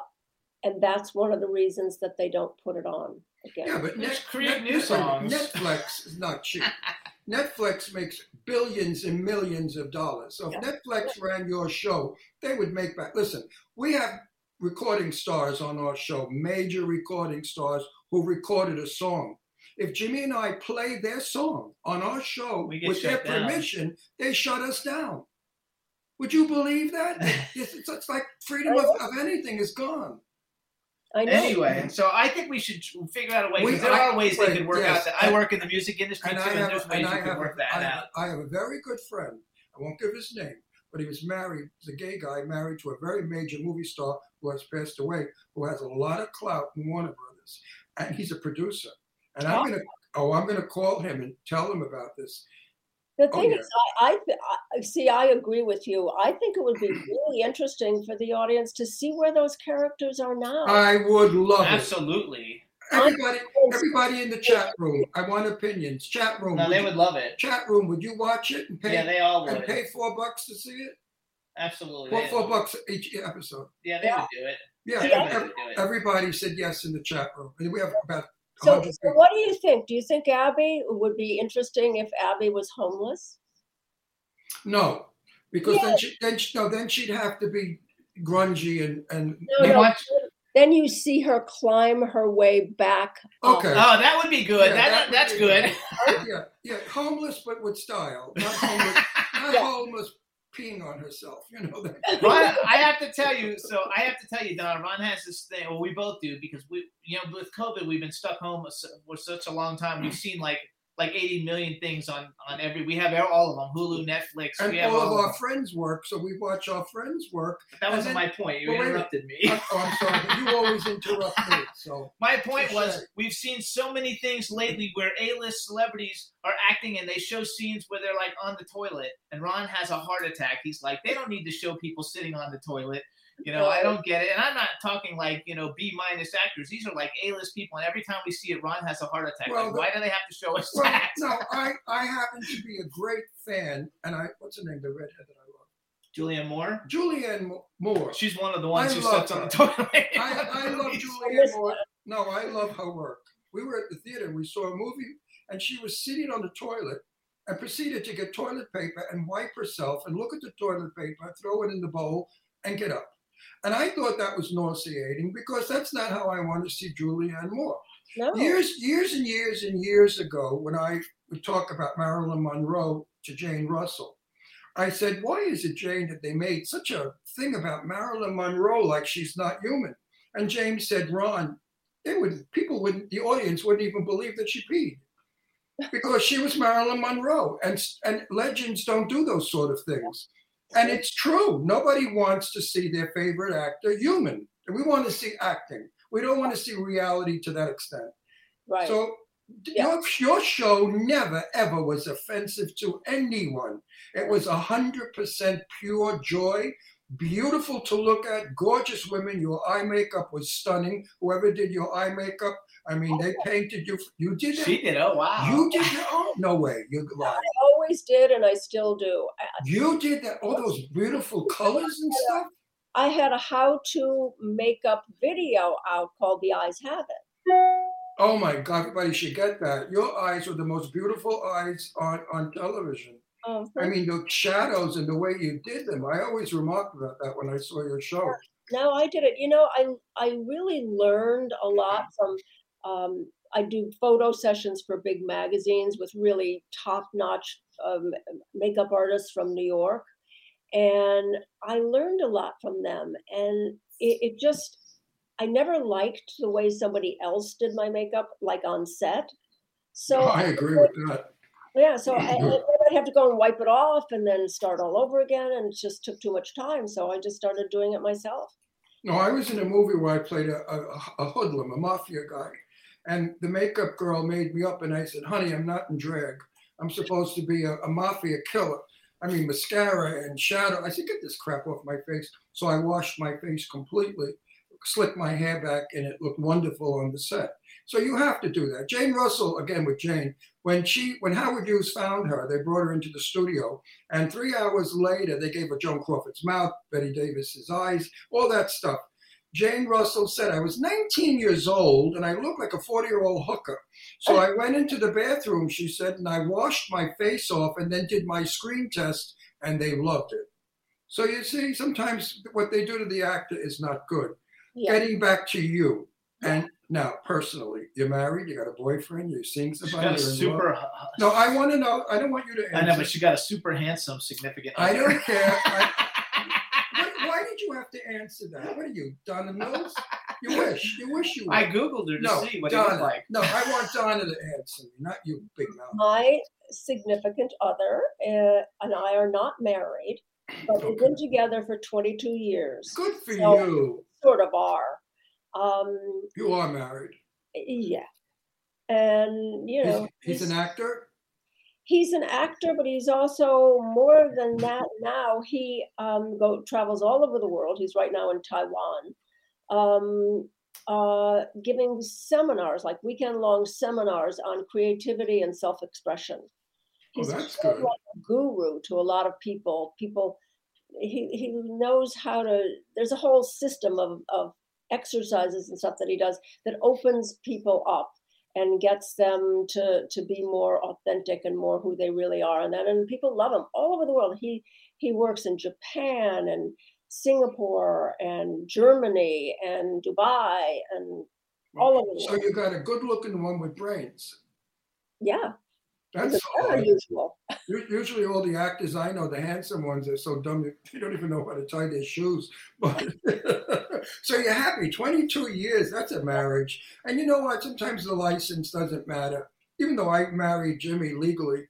and that's one of the reasons that they don't put it on again. Yeah, but Just Net- create Net- new songs. Netflix is not cheap. Netflix makes billions and millions of dollars. So if Yeah. Netflix ran your show, they would make back. Listen, we have recording stars on our show, major recording stars who recorded a song. If Jimmy and I play their song on our show We with their shut down. permission, they shut us down. Would you believe that? It's, it's, it's like freedom of, of anything is gone. I know. Anyway, so I think we should figure out a way We- there I- are ways wait, they could work yes, out that. I and- work in the music industry And too, I and there's ways and you can have, work that I, out. I have a very good friend. I won't give his name, but he was married. He's a gay guy married to a very major movie star who has passed away, who has a lot of clout in Warner Brothers, and he's a producer. And I'm Oh. gonna, oh, I'm gonna call him and tell him about this. The Oh, thing yeah. is, I, I, I see. I agree with you. I think it would be really interesting for the audience to see where those characters are now. I would love it. Absolutely. Everybody, everybody in the chat room. I want opinions. Chat room. No, would they you- would love it. Chat room. Would you watch it and pay Yeah, they all and would. pay four bucks to see it? Absolutely. Four, four bucks each episode. Yeah, they would do it. Yeah, Everybody ev- would do it. everybody said yes in the chat room. And we have about so, so what do you think? Do you think Abby would be interesting if Abby was homeless? No, because Yeah. then she, then she, no, then she'd have to be grungy and and No, no. watch- Then you see her climb her way back. up. Okay. Oh, that would be good. Yeah, that, that that's be good. yeah, yeah, homeless but with style, not homeless, not Yeah. homeless peeing on herself. You know that. Ron, I have to tell you. So I have to tell you, Don. Ron has this thing. Well, we both do because we, you know, with COVID, we've been stuck home for such a long time. We've seen like like 80 million things on on every. We have all of them: Hulu, Netflix. And we have all all, of our them. friends work, so we watch our friends work. That wasn't then- my point. You Well, wait a minute. interrupted me. Oh, I'm sorry, but you always interrupt me. So My point was we've seen so many things lately where A-list celebrities are acting and they show scenes where they're like on the toilet and Ron has a heart attack. He's like, they don't need to show people sitting on the toilet. You know, I don't get it. And I'm not talking like, you know, B minus actors. These are like A-list people and every time we see it, Ron has a heart attack. Well, like, the- why do they have to show us well, that? no, I I happen to be a great fan, and I what's her name, the redhead that I love, Julianne Moore? Julianne Moore. She's one of the ones I who sits on the toilet. I, I love Julianne Moore. No, I love her work. We were at the theater and we saw a movie, and she was sitting on the toilet and proceeded to get toilet paper and wipe herself and look at the toilet paper, throw it in the bowl, and get up. And I thought that was nauseating because that's not how I want to see Julianne Moore. No. Years, years and years and years ago, when I would talk about Marilyn Monroe to Jane Russell, I said, "Why is it, Jane, that they made such a thing about Marilyn Monroe like she's not human?" And James said, "Ron, they would people wouldn't, the audience wouldn't even believe that she peed because she was Marilyn Monroe, and and legends don't do those sort of things." And it's true. Nobody wants to see their favorite actor human. We want to see acting. We don't want to see reality to that extent. right. So Yeah. your, your show never ever was offensive to anyone. It was a hundred percent pure joy, beautiful to look at, gorgeous women. Your eye makeup was stunning. Whoever did your eye makeup, I mean, they oh. painted you. You did it. She did. Oh, wow. You did your own. No way. You lied. I always did, and I still do. You did that. All those beautiful colors and stuff. I had a how-to makeup video out called "The Eyes Have It." Oh my God! Everybody should get that. Your eyes were the most beautiful eyes on on television. Oh, I mean, the shadows and the way you did them. I always remarked about that when I saw your show. no, I did it. You know, I I really learned a lot from. Um, I do photo sessions for big magazines with really top-notch um, makeup artists from New York, and I learned a lot from them. And it, it just, I never liked the way somebody else did my makeup, like on set. So I agree with that. Yeah, so I- I'd have to go and wipe it off and then start all over again, and it just took too much time. So I just started doing it myself. No, I was in a movie where I played a, a, a hoodlum, a mafia guy, and the makeup girl made me up, and I said, "Honey, I'm not in drag. I'm supposed to be a, a mafia killer. I mean, mascara and shadow." I said, "Get this crap off my face." So I washed my face completely, slicked my hair back, and it looked wonderful on the set. So you have to do that. Jane Russell, again with Jane, when she when Howard Hughes found her, they brought her into the studio, and three hours later they gave her Joan Crawford's mouth, Bette Davis's eyes, all that stuff. Jane Russell said, I was 19 years old and I looked like a 40 year old hooker. So I went into the bathroom, she said, and I washed my face off and then did my screen test, and they loved it. So you see, sometimes what they do to the actor is not good. Yeah. Getting back to you, and Now, personally, you're married, you got a boyfriend, you're seeing She somebody. got a you're super. love. No, I want to know. I don't want you to answer. I know, but she got a super handsome, significant. Other. I don't care. I, why, why did you have to answer that? What are you, Donna Mills? You wish. You wish you were. I googled her to no, see what he Donna. looked like. No, I want Donna to answer me, not you, big mouth. My significant other uh, and I are not married, but we've been together for 22 years. Good for So- you. Sort of are. Um, You are married. yeah. And, you know, He's, he's an actor. he's an actor, but he's also more than that now. He um, go travels all over the world. He's right now in Taiwan, um, uh, giving seminars, like weekend long seminars on creativity and self expression. Oh, He's that's good. like a guru to a lot of people. People, he he knows how to. There's a whole system of of exercises and stuff that he does that opens people up and gets them to to be more authentic and more who they really are and that and people love him all over the world he he works in japan and singapore and germany and dubai and all over the So world you got a good looking one with brains. yeah That's it's very hard. unusual Usually, all the actors I know, the handsome ones, are so dumb they don't even know how to tie their shoes. But so you're happy. 22 years, that's a marriage. And you know what? Sometimes the license doesn't matter. Even though I married Jimmy legally,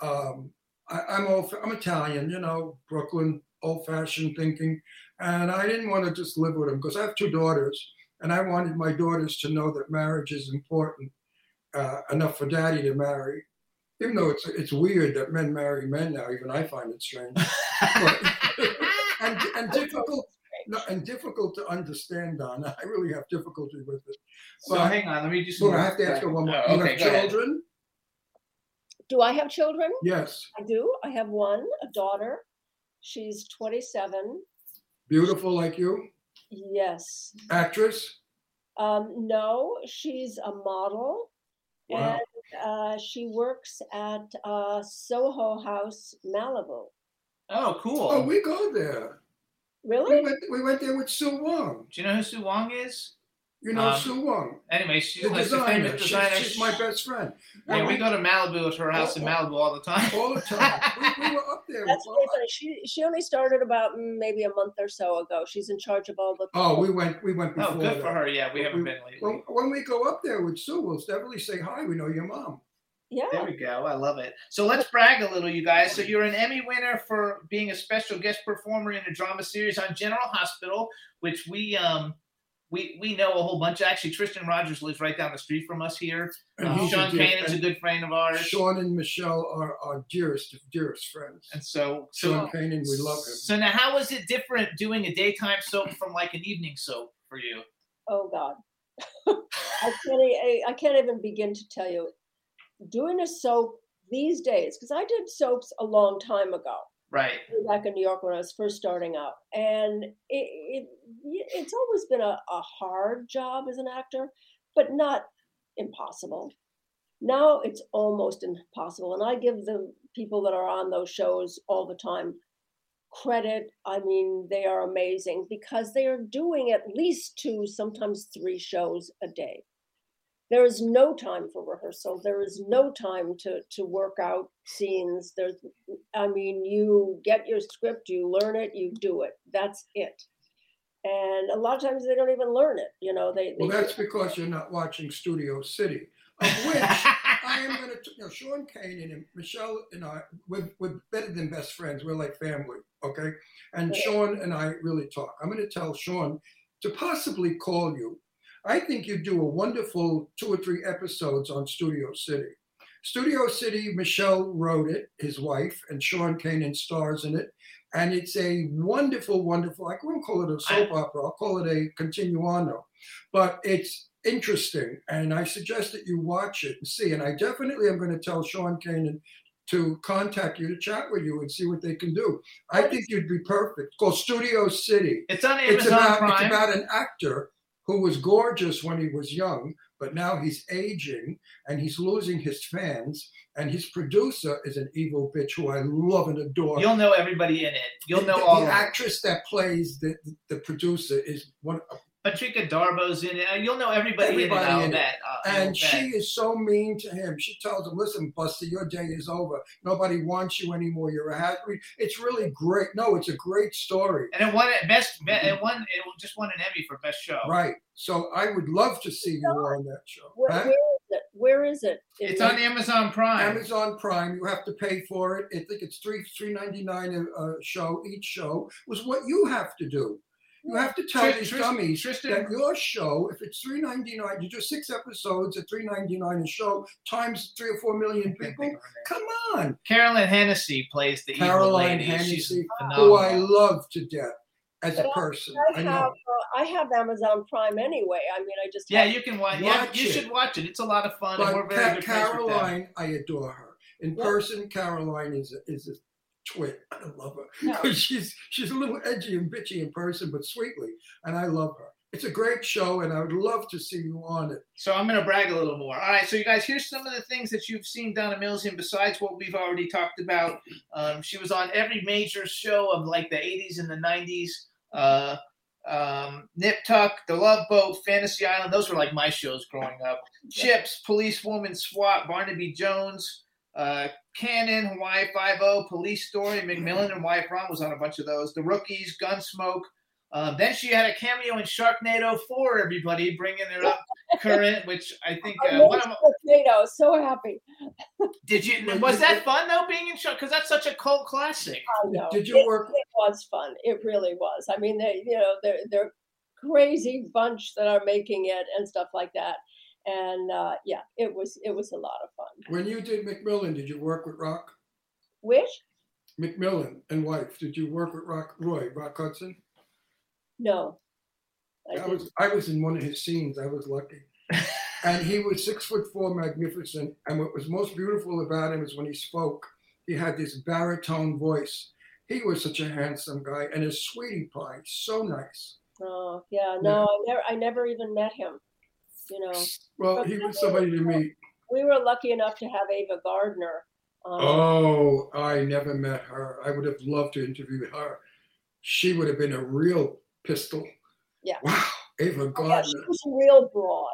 um, I, I'm old, I'm Italian, you know, Brooklyn, old-fashioned thinking, and I didn't want to just live with him because I have two daughters, and I wanted my daughters to know that marriage is important uh, enough for daddy to marry even though it's it's weird that men marry men now, even I find it strange. But- and and difficult no, and difficult to understand, Donna. I really have difficulty with it. So Well, hang on, let me do some. Look, I have to ask you one more. Oh, you okay, have go ahead. children? do i have children Yes. i do i have one a daughter she's 27 Beautiful like you? yes Actress? Um, no, she's a model, Wow. and uh, she works at uh, Soho House, Malibu. Oh, cool. Oh, we go there. We Really? went we went there with Sue Wong. Do you know who Sue Wong is? You know Um, Sue Wong. Anyway, she's The like the designer. famous She's, designer. she's my best friend. Yeah, we go to Malibu to her house in Malibu all the time. all the time. we, we were up there. That's really funny. She she only started about maybe a month or so ago. She's in charge of all the. Oh, we went we went before Oh, good that. for her. Yeah, we haven't We- been lately. When, when we go up there with Sue, we'll definitely say hi. We know your mom. Yeah. There we go. I love it. So let's brag a little, you guys. So you're an Emmy winner for being a special guest performer in a drama series on General Hospital, which we um we we know a whole bunch. Actually, Tristan Rogers lives right down the street from us here. And he's Sean dear- is a good friend of ours, Sean and Michelle are our dearest, dearest friends. and so so Sean Kanan, we love him. So now, how was it different doing a daytime soap from like an evening soap for you? Oh God. I can't. e- I can't even begin to tell you. Doing a soap these days, because I did soaps a long time ago. Right. back in New York when I was first starting out, and it, it it's always been a, a hard job as an actor, but not impossible. Now it's almost impossible, and I give the people that are on those shows all the time credit. I mean, they are amazing because they are doing at least two, sometimes three shows a day. There is no time for rehearsal. There is no time to to work out scenes. There's I mean, you get your script, you learn it, you do it. That's it. And a lot of times they don't even learn it. You know, they. they Well, that's because you're not watching Studio City, of which I am going to. You know, Sean Kanan and Michelle and I, we're, we're better than best friends. We're like family, okay? And Yeah. Sean and I really talk. I'm going to tell Sean to possibly call you. I think you do a wonderful two or three episodes on Studio City. Studio City, Michelle wrote it, his wife, and Sean Kanan stars in it. And it's a wonderful, wonderful, I won't call it a soap opera, I'll call it a continuano. But it's interesting. And I suggest that you watch it and see. And I definitely am going to tell Sean Kanan to contact you to chat with you and see what they can do. I think you'd be perfect. It's called Studio City. It's on It's Amazon about, Prime. it's about an actor who was gorgeous when he was young, but now he's aging and he's losing his fans. And his producer is an evil bitch who I love and adore. You'll know everybody in it. You'll The- know the, all the of them. actress that plays the, the producer is one. But Patricia Darbo's in it. You'll know everybody, Everybody in it. In it. bet. Uh, And bet. she is so mean to him. She tells him, "Listen, Buster, your day is over. Nobody wants you anymore. You're a hat." It's really great. No, it's a great story. and it won it best. It won. It just won an Emmy for best show. Right. So I would love to see you on that show. Where, Huh? where is it? Where is it? Is It's it- on Amazon Prime. Amazon Prime, you have to pay for it. I think it's three three ninety nine a, a show. Each show was what you have to do. You have to tell Tris- these Tris- dummies Tristan- that your show, if it's three ninety nine, you do six episodes at three ninety nine a show times three or four million people. Come on, Carolyn Hennessy plays the Caroline evil lady. She's Hennessy, phenomenal. who I love to death as a But I- person. I I have know. uh, I have Amazon Prime anyway. I mean, I just Yeah, have- you can watch. Yeah, you it. should watch it. It's a lot of fun, and we're But very Ca- good friends with. Caroline, I adore her. In Yeah. person, Caroline is a, is a twit. I love her Yeah. because she's she's a little edgy and bitchy in person, but sweetly, and I love her. It's a great show, and I would love to see you on it. So I'm going to brag a little more. All right, so you guys, here's some of the things that you've seen Donna Mills in besides what we've already talked about. Um, she was on every major show of like the 80s and the 90s. Uh, um, Nip Tuck, The Love Boat, Fantasy Island. Those were like my shows growing up. Chips, Police Woman, SWAT, Barnaby Jones, uh, Cannon, Hawaii Five O, Police Story, McMillan and Wyatt Braun was on a bunch of those. The Rookies, Gunsmoke. Um, then she had a cameo in Sharknado 4, everybody, bringing it up current, which I think I uh, love one of Sharknado. So happy. did you was that fun though being in Shark because that's such a cult classic. I know. Did you it, work- It was fun. It really was. I mean, they, you know, they're they're crazy bunch that are making it and stuff like that. And uh, yeah, it was it was a lot of fun. When you did McMillan, did you work with Rock Which McMillan and wife? Did you work with Rock Roy Rock Hudson? no, I I was I was in one of his scenes. I was lucky. and he was six foot four, magnificent. And what was most beautiful about him is when he spoke, he had this baritone voice. He was such a handsome guy, and his sweetie pie, so nice. Oh yeah, no, I never I never even met him. You know, Well, he was somebody to meet. we were lucky enough to have Ava Gardner. Um, Oh, I never met her. I would have loved to interview her. She would have been a real pistol. Yeah. Wow, Ava oh, yeah, she was real broad.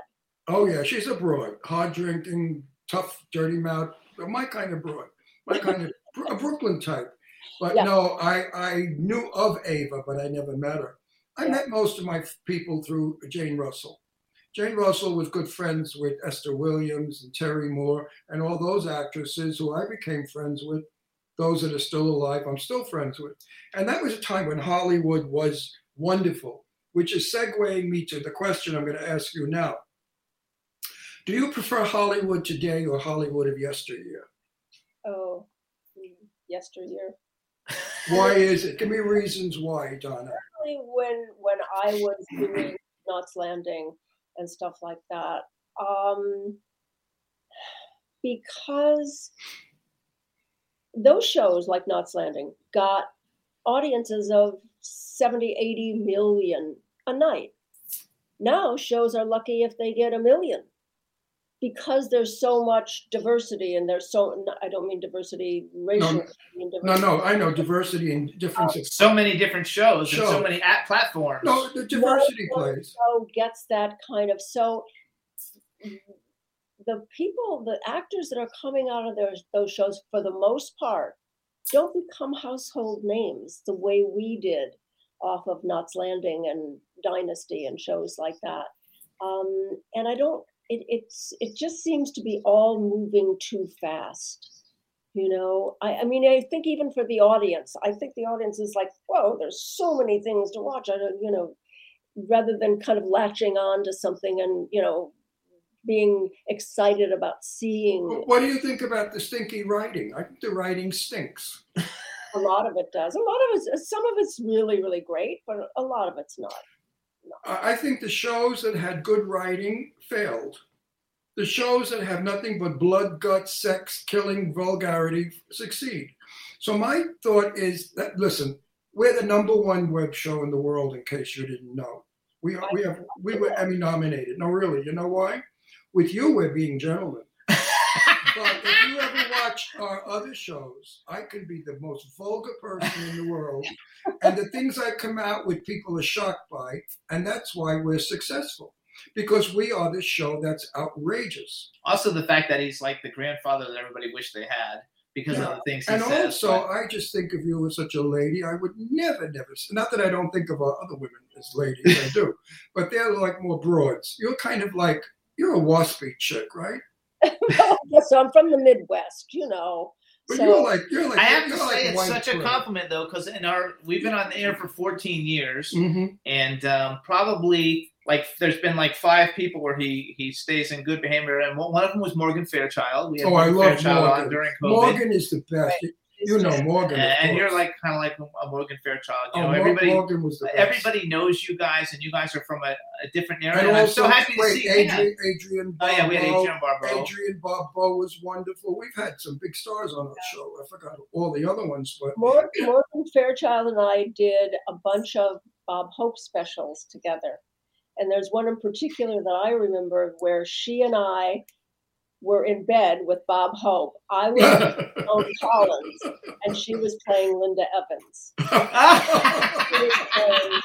Oh yeah, she's a broad, hard drinking, tough, dirty mouth. My kind of broad, my kind of a Brooklyn type. But Yeah. no, I I knew of Ava, but I never met her. I Yeah. met most of my people through Jane Russell. Jane Russell was good friends with Esther Williams and Terry Moore and all those actresses who I became friends with. Those that are still alive, I'm still friends with. And that was a time when Hollywood was wonderful, which is segueing me to the question I'm going to ask you now. Do you prefer Hollywood today or Hollywood of yesteryear? Oh, yesteryear. Why is it? Give me reasons why, Donna. When when I was doing Knots Landing and stuff like that. Um, because those shows like Knots Landing got audiences of 70, 80 million a night. Now shows are lucky if they get a million because there's so much diversity and there's so I don't mean diversity racial. I mean No, diversity. no, I know diversity and differences. of So many different shows and so many at platforms. No, the diversity no plays. show gets that kind of so the people the actors that are coming out of those those shows for the most part don't become household names the way we did off of Knots Landing and Dynasty and shows like that. Um, and I don't it, it's it just seems to be all moving too fast. You know, I, I mean, I think even for the audience, I think the audience is like, whoa, there's so many things to watch. I don't, you know, rather than kind of latching on to something and you know being excited about seeing Wh- What do you think about the stinky writing? I think the writing stinks. a lot of it does a lot of it some of it's really really great but a lot of it's not I think the shows that had good writing failed. The shows that have nothing but blood, guts, sex, killing, vulgarity succeed. So my thought is that listen, we're the number one web show in the world. In case you didn't know, we are, we have we were Emmy nominated. No, really, you know why? With you, we're being gentlemen. But if you ever watch our other shows, I can be the most vulgar person in the world. And the things I come out with, people are shocked by. And that's why we're successful. Because we are the show that's outrageous. Also, the fact that he's like the grandfather that everybody wished they had because Yeah. of the things he And says. also, but- I just think of you as such a lady. I would never, never, not that I don't think of our other women as ladies, I do, but they're like more broads. You're kind of like, you're a waspy chick, right? so I'm from the Midwest, you know. But so you're like, you're like, I have to you're say like it's white such a compliment though, because in our we've been on the air for 14 years, Mhm. and um, probably like there's been like five people where he he stays in good behavior, and one one of them was Morgan Fairchild. We had Oh, I love Fairchild on Morgan. during COVID. Morgan is the best. You know Morgan. and, and you're like kind of like a Morgan Fairchild. You oh, know, everybody Morgan was the best. everybody knows you guys, and you guys are from a, a different area. And And I'm so happy to wait, see. Adrienne, Adrienne Oh yeah, we had Adrienne Barbeau. Adrienne Barbeau was wonderful. We've had some big stars on our show. I forgot all the other ones, but Morgan, Morgan Fairchild and I did a bunch of Bob Hope specials together. And there's one in particular that I remember where she and I were in bed with Bob Hope. I was Joan Collins, and she was playing Linda Evans. Playing-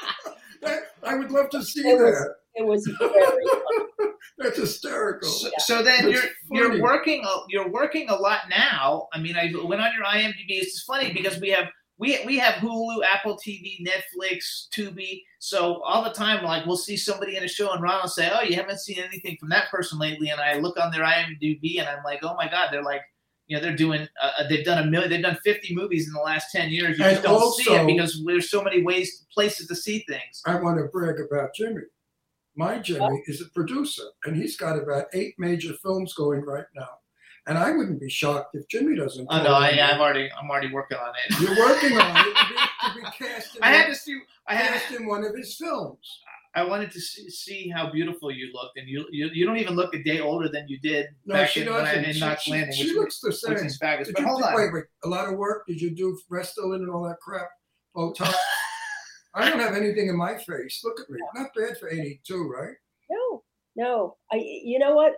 That- I would love to see It was- that. it was very fun. That's hysterical. So, so then That's you're funny. you're working a, you're working a lot now. I mean, I went on your IMDb. It's just funny because we have we we have Hulu, Apple TV, Netflix, Tubi. So all the time, like we'll see somebody in a show, and Ron will say, "Oh, you haven't seen anything from that person lately." And I look on their IMDb, and I'm like, "Oh my God!" They're like. You know, they're doing. Uh, they've done a million. They've done fifty movies in the last ten years. You And just don't see it because there's so many ways, places to see things. I want to brag about Jimmy. My Jimmy is a producer, and he's got about eight major films going right now. And I wouldn't be shocked if Jimmy doesn't. Oh no, I, me. I'm already, I'm already working on it. You're working on it to be, to be cast in, I had to see. I had. cast in one of his films. I wanted to see, see how beautiful you looked, and you, you you don't even look a day older than you did No, back she in, when I, doesn't. in She, Knots she- Landing, she which, looks the which same. is fabulous. Did But you hold on, wait, wait, a lot of work? Did you do Restylane and all that crap? Botox? I don't have anything in my face. Look at me. Not bad for 82, right? No, no. I, you know what?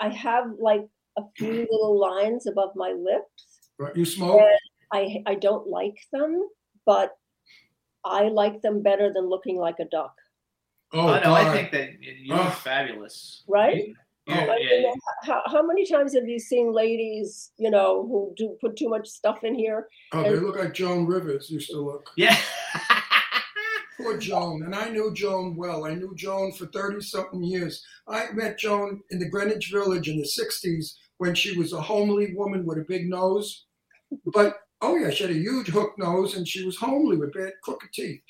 I have like a few little lines above my lips. Right. You smoke? I, I don't like them, but I like them better than looking like a duck, Oh, oh, no, I think that you you look Oh. fabulous. right? You- Oh. I yeah, mean, how, how many times have you seen ladies, you know, who do put too much stuff in here? Oh, they look like Joan Rivers used to look. yeah. Poor Joan. And I knew Joan well. I knew Joan for 30 something years. I met Joan in the Greenwich Village in the 60s when she was a homely woman with a big nose. But, oh, yeah, she had a huge hook nose and she was homely with bad crooked teeth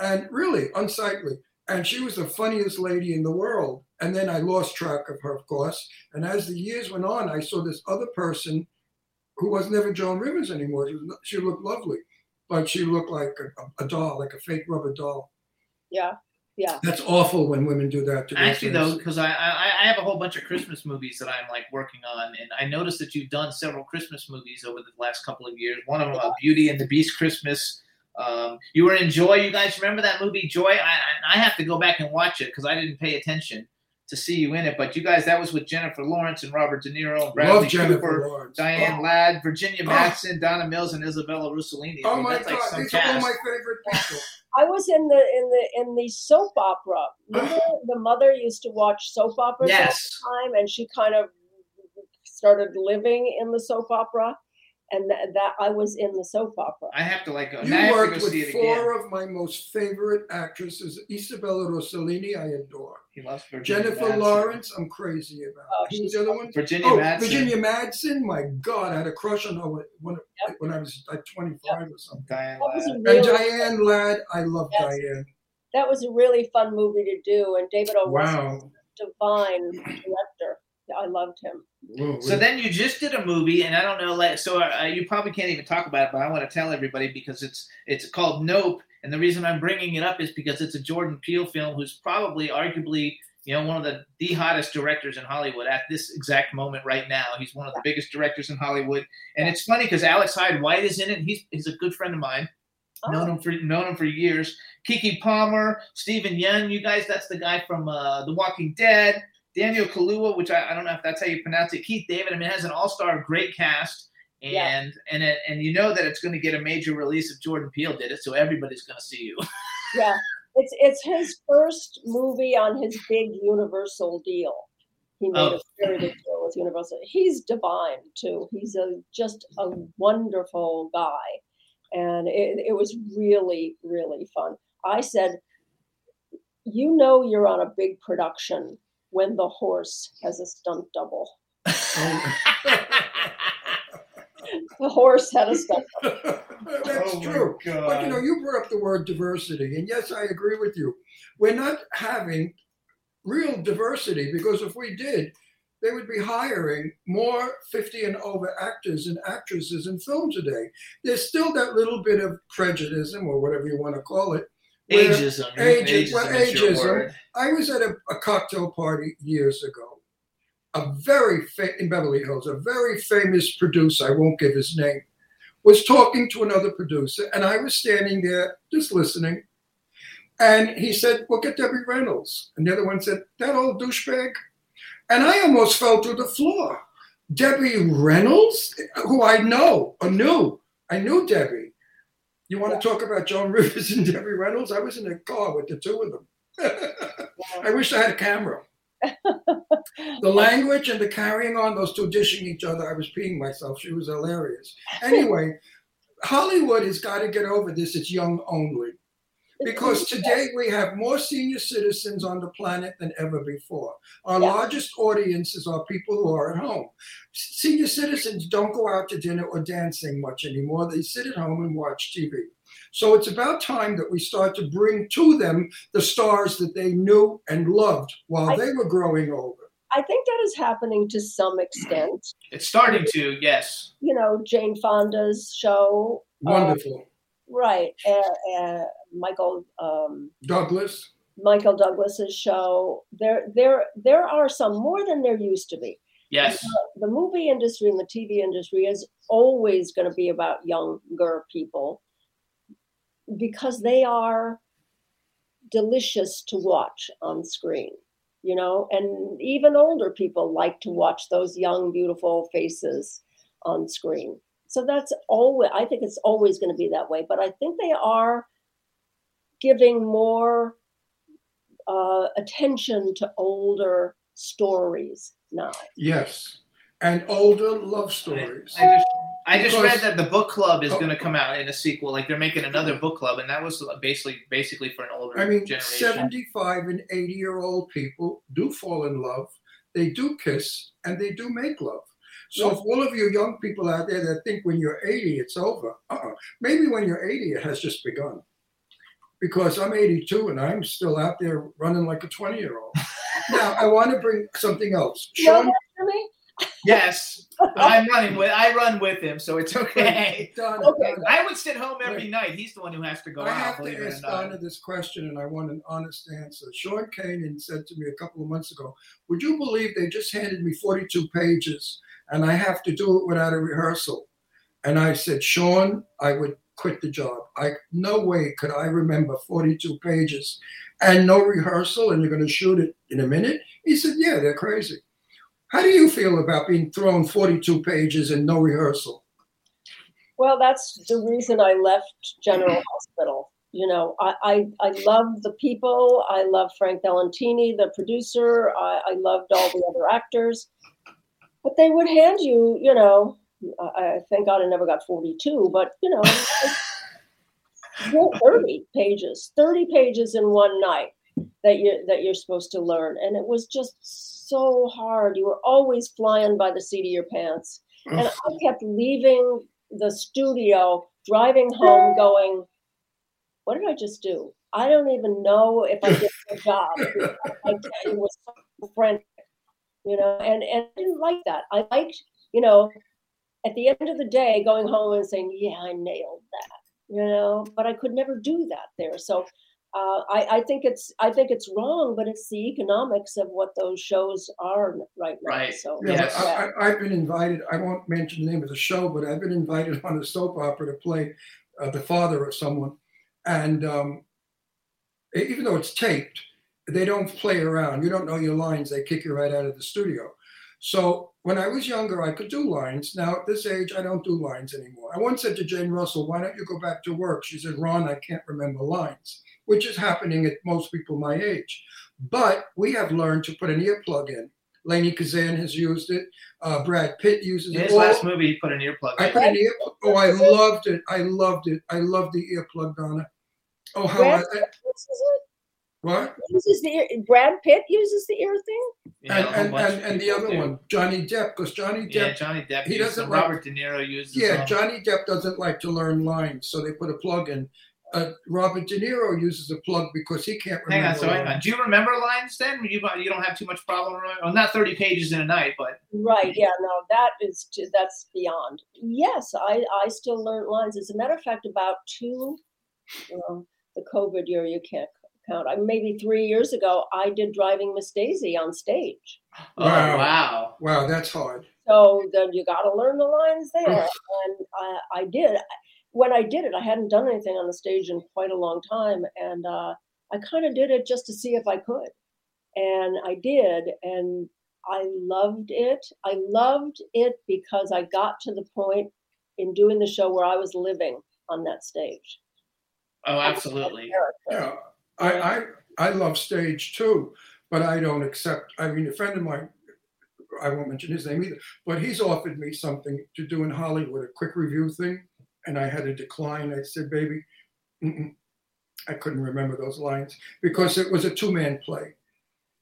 and really unsightly. And she was the funniest lady in the world. And then I lost track of her, of course. And as the years went on, I saw this other person who was never Joan Rivers anymore. She, was, she looked lovely, but she looked like a, a doll, like a fake rubber doll. Yeah, yeah. That's awful when women do that to Actually, though, because I, I I have a whole bunch of Christmas movies that I'm like working on, and I noticed that you've done several Christmas movies over the last couple of years. One of them, uh, Beauty and the Beast Christmas. Um, you were in Joy. You guys remember that movie Joy? I I, I have to go back and watch it because I didn't pay attention to see you in it. But you guys, that was with Jennifer Lawrence and Robert De Niro and Bradley Love Jennifer Cooper, Lawrence. Diane Oh, Ladd, Virginia Oh. Donna Mills, and Isabella Rossellini. I oh mean, my that's like God, some these are all my favorite people. I was in the in the in the soap opera. Remember the mother used to watch soap operas Yes. all the time, and she kind of started living in the soap opera, and th- that I was in the soap opera. I have to like. You now I have to worked go see with it again. four of my most favorite actresses. Isabella Rossellini, I adore. He loves Virginia Jennifer Madsen. Lawrence, I'm crazy about. Oh, Who was the other one? Virginia Oh, Madsen. Virginia Madsen. My God, I had a crush on her when, when, when I was like 25 or something. Diane That was Ladd. And really, Diane Ladd, I love Yes. Diane. that was a really fun movie to do, and David O. Russell was Wow. a divine director. I loved him. Whoa, So then you just did a movie, and I don't know, like, so uh, you probably can't even talk about it, but I want to tell everybody because it's it's called Nope, and the reason I'm bringing it up is because it's a Jordan Peele film, who's probably, arguably, you know, one of the the hottest directors in Hollywood at this exact moment right now. He's one of the biggest directors in Hollywood, and it's funny because Alex Hyde White is in it. He's he's a good friend of mine. Known him for known him for years. Keke Palmer, Steven Yeun, you guys, that's the guy from uh, The Walking Dead. Daniel Kaluuya, which I, I don't know if that's how you pronounce it. Keith David. I mean, it has an all-star great cast, and Yeah. and it, and you know that it's going to get a major release if Jordan Peele did it, so everybody's going to see you. Yeah, it's it's his first movie on his big Universal deal. He made Oh. a very big deal with Universal. He's divine too. He's a just a wonderful guy, and it, it was really really fun. I said, you know, you're on a big production when the horse has a stunt double. The horse had a stunt. double. That's Oh true. But you know, you brought up the word diversity, and yes, I agree with you. We're not having real diversity because if we did, they would be hiring more 50 and over actors and actresses in film today. There's still that little bit of prejudice or whatever you want to call it. Ageism. Ageism, well, is ageism. I was at a, a cocktail party years ago. A very fa- in Beverly Hills, a very famous producer, I won't give his name, was talking to another producer, and I was standing there just listening. And he said, "Well, get Debbie Reynolds," and the other one said, "That old douchebag." And I almost fell to the floor. Debbie Reynolds, who I know or knew, I knew Debbie. You want to talk about Joan Rivers and Debbie Reynolds? I was in a car with the two of them. I wish I had a camera. the language and the carrying on, those two dishing each other, I was peeing myself. She was hilarious. Anyway, Hollywood has got to get over this. It's young only. Because today we have more senior citizens on the planet than ever before. Our Yeah. largest audiences are people who are at home. Senior citizens don't go out to dinner or dancing much anymore. They sit at home and watch TV. So it's about time that we start to bring to them the stars that they knew and loved while I- they were growing older. I think that is happening to some extent. It's starting to, yes. You know, Jane Fonda's show, uh, Wonderful. right? Uh, uh, Michael um, Douglas. Michael Douglas's show. There, there, there are some more than there used to be. Yes. The movie industry and the TV industry is always going to be about younger people because they are delicious to watch on screen. You know, and even older people like to watch those young, beautiful faces on screen. So that's always, I think it's always going to be that way. But I think they are giving more uh, attention to older stories now. Yes. And older love stories. I just, I just Because- read that the book club is Oh. going to come out in a sequel. Like they're making another book club, and that was basically basically for an older I mean, generation. 75 and 80 year old people do fall in love, they do kiss, and they do make love. So, if all of you young people out there that think when you're 80 it's over, uh-uh. maybe when you're 80 it has just begun. Because I'm 82 and I'm still out there running like a 20 year old. now, I want to bring something else. Sean, for me? Yes, I'm running with. I run with him, so it's okay. Donna, Okay. Donna, I would sit home every night. He's the one who has to go I out. have Believe to it or ask. Donna this question, and I want an honest answer. Sean Kanan said to me a couple of months ago, "Would you believe they just handed me 42 pages, and I have to do it without a rehearsal?" And I said, "Sean, I would quit the job. I no way could I remember 42 pages and no rehearsal, and you're going to shoot it in a minute." He said, "Yeah, they're crazy." How do you feel about being thrown 42 pages and no rehearsal? Well, that's the reason I left General Hospital. You know, I, I, I love the people. I love Frank Valentini, the producer. I, I loved all the other actors. But they would hand you, you know, I, I thank God I never got 42, but, you know, well, 30 pages, 30 pages in one night that you that you're supposed to learn. And it was just so hard. You were always flying by the seat of your pants. And I kept leaving the studio, driving home, going, What did I just do? I don't even know if I did the job. I it was so frantic, you know, and, and I didn't like that. I liked, you know, at the end of the day, going home and saying, Yeah, I nailed that, you know, but I could never do that there. So uh, I, I think it's I think it's wrong, but it's the economics of what those shows are right now. Right. So Yeah, Yes. but I, I, I've been invited. I won't mention the name of the show, but I've been invited on a soap opera to play uh, the father of someone, and um, even though it's taped, they don't play around. You don't know your lines, they kick you right out of the studio. So when I was younger, I could do lines. Now at this age, I don't do lines anymore. I once said to Jane Russell, "Why don't you go back to work?" She said, "Ron, I can't remember lines," which is happening at most people my age. But we have learned to put an earplug in. Lainie Kazan has used it. Uh, Brad Pitt uses In it. his All- last movie, he put an earplug. I in. put an ear. Oh, I loved it. I loved it. I loved the earplug, Donna. Oh, how I, Brad Pitt uses it. What? Uses the ear, Brad Pitt uses the ear thing. Yeah, and and, and, and the other do. one, Johnny Depp, because Johnny Depp. Yeah, Depp, Johnny Depp. he doesn't like- Robert De Niro uses yeah, them. Johnny Depp doesn't like to learn lines, so they put a plug in. Uh, Robert De Niro uses a plug because he can't Hang remember. on, so hang on. Do you remember lines then? You you don't have too much problem remembering. Well, not thirty pages in a night, but Right. Yeah. No, that is ju- that's beyond. Yes, I I still learn lines. As a matter of fact, about two, well, the COVID year you can't count. I maybe three years ago, I did driving Miss Daisy on stage. oh Wow. wow. Wow, that's hard. So then you got to learn the lines there, and I, I did. When I did it, I hadn't done anything on the stage in quite a long time, and uh, I kind of did it just to see if I could, and I did, and I loved it. I loved it because I got to the point in doing the show where I was living on that stage. Oh, absolutely. Yeah, I, I I love stage too, but I don't accept. I mean, a friend of mine, I won't mention his name either, but he's offered me something to do in Hollywood, a quick review thing, and I had to decline. I said, "Baby, mm-mm." I couldn't remember those lines because it was a two-man play,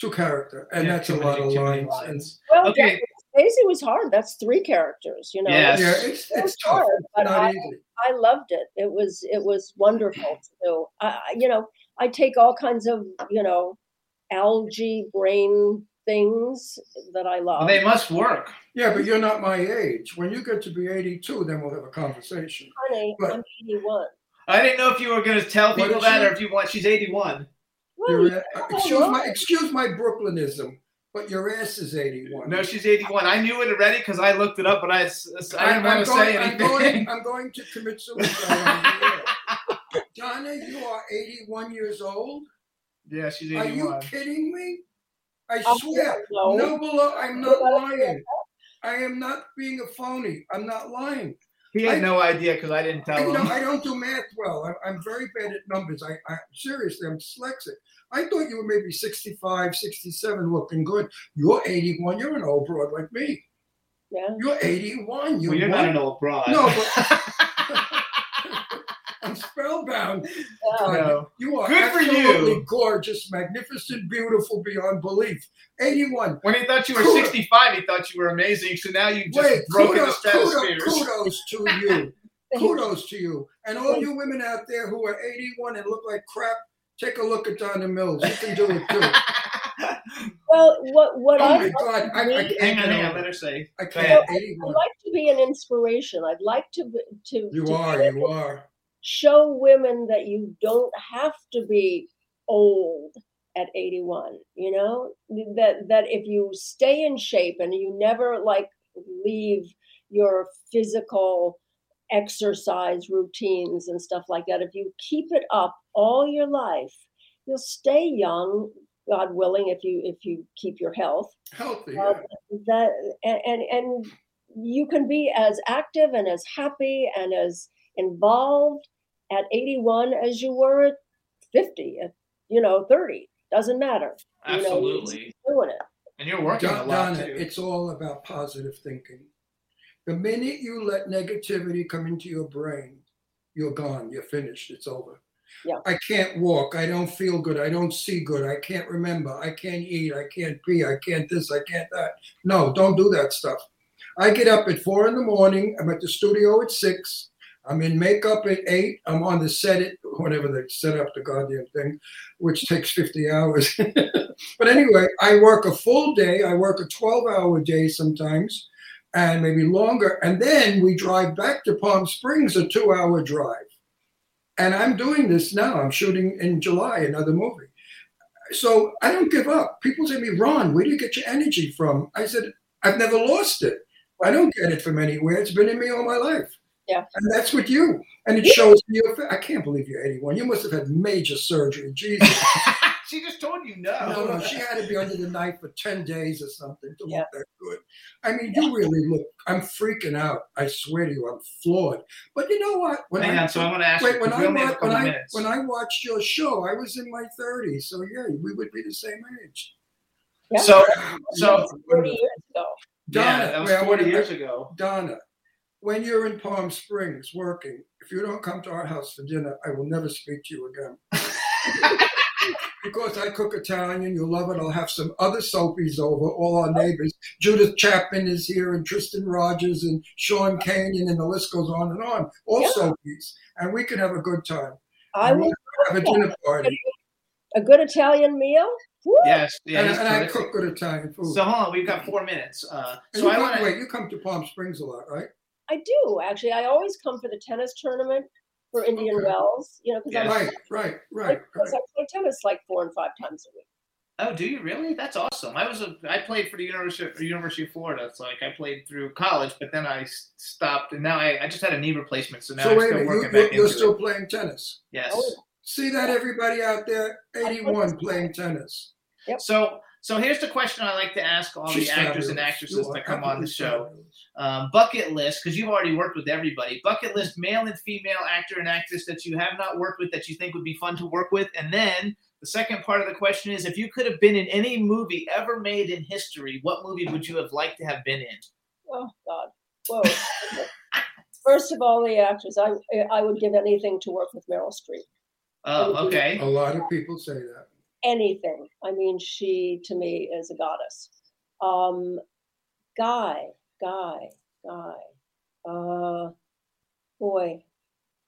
two character, and Yeah, that's a lot many- of too lines. And lines. Well, Okay. Miss Daisy was hard. That's three characters, you know. Yes. yeah, it's it's tough. hard, It's but not I- easy. I loved it. It was it was wonderful to do. I, I- you know, I take all kinds of you know algae brain things that I love. Well, they must work. Yeah, but you're not my age. When you get to be 82, then we'll have a conversation. Honey, But- I'm 81. I didn't know if you were going to tell people that she? or if you want. She's eighty-one. Well, Your yeah, a- oh, excuse my excuse my Brooklynism, but your ass is 81. No, she's eighty-one. I knew it already because I looked it up, but I, s- s- I didn't I'm want to going, say I'm going, I'm going to commit suicide. on. Donna, you are 81 years old. yeah, she's 81. Are you kidding me? I Oh, swear, no. no, below. I'm not lying. I am not being a phony. I'm not lying. He had I- no idea because I didn't tell you know, him. I don't do math well. I'm, I'm very bad at numbers. I, I seriously, I'm dyslexic. I thought you were maybe 65, 67, looking good. You're 81. You're an old broad like me. Yeah. You're 81. You well, you're what? not an old broad. No, but I'm spellbound. Yeah. No. You are Good for you. absolutely gorgeous, magnificent, beautiful beyond belief. 81. When he thought you were Kudos. 65, he thought you were amazing. So now you've just Wait, broken kudos, the kudos, stratosphere. kudos to you. kudos to you. And all you women out there who are 81 and look like crap, take a look at Donna Mills. You can do it too. Well, what what Oh I my God. I, I me- can't. hang on, get hang on. Let her say. I can't. ahead. 81. I'd like to be an inspiration. I'd like to be- to You to are, be able you are. Show women that you don't have to be old at 81 you know that that if you stay in shape and you never like leave your physical exercise routines and stuff like that if you keep it up all your life you'll stay young god willing if you if you keep your health Healthy. uh, that and, and and you can be as active and as happy and as involved at 81 as you were at 50 at you know 30 doesn't matter you know, Absolutely. doing it And you're working a Don- lot Donna, too. it's all about positive thinking. The minute you let negativity come into your brain, you're gone. You're finished. It's over. Yeah. I can't walk. I don't feel good. I don't see good. I can't remember. I can't eat. I can't pee. I can't this. I can't that. No, don't do that stuff. I get up at four in the morning. I'm at the studio at six. I'm in makeup at eight. I'm on the set at whenever they set up the goddamn thing, which takes 50 hours. but anyway, I work a full day. I work a 12 hour day sometimes and maybe longer. And then we drive back to Palm Springs, a two hour drive. And I'm doing this now. I'm shooting in July another movie. So I don't give up. People say to me, Ron, where do you get your energy from? I said, I've never lost it. I don't get it from anywhere. It's been in me all my life. Yeah. And that's with you. And it shows in I can't believe you're 81. You must have had major surgery. Jesus. she just told you no. No, no, she had to be under the knife for 10 days or something to Yeah. look that good. I mean, you really look, I'm freaking out. I swear to you, I'm floored. But you know what? When Hang I, on, so I'm going to ask wait, you. when 'cause I, we only have a wa- when, I, when I watched your show, I was in my 30s. So, yeah, we would be the same age. Yeah. So, so Yeah. 30 years ago. yeah, Donna, that was 40 wanna- years ago. Donna, when you're in Palm Springs working, if you don't come to our house for dinner, I will never speak to you again. because I cook Italian, you'll love it. I'll have some other soapies over, all our neighbors. Judith Chapman is here, and Tristan Rogers, and Sean Kanan, and the list goes on and on. All Yeah. soapies. And we can have a good time. I will have a dinner party. a good Italian meal. Woo! Yes, yeah, and and I cook good Italian food. So hold on, we've got four minutes. Uh, so you I want to. wait, you come to Palm Springs a lot, right? I do actually. I always come for the tennis tournament for Indian Okay. Wells. You know, because Yeah. I'm Right, right, right, because right. I play tennis like four and five times a week. Oh, do you really? That's awesome. I was a. I played for the University University of Florida. It's like I played through college, but then I stopped, and now I, I just had a knee replacement, so now So I'm wait still minute, working you, you're, back you're into still it. playing tennis. Yes. Oh, See that everybody out there, 81 playing tennis. Yep. So so here's the question I like to ask all She's the actors and actresses that come on the show. Um, bucket list, because you've already worked with everybody. Bucket list, male and female actor and actress that you have not worked with that you think would be fun to work with. And then the second part of the question is if you could have been in any movie ever made in history, what movie would you have liked to have been in? oh God. Whoa. First of all, the actors. I I would give anything to work with Meryl Streep. Oh, okay. A lot of people say that. Anything. I mean, she to me is a goddess. Um, guy, guy, guy. Uh, boy,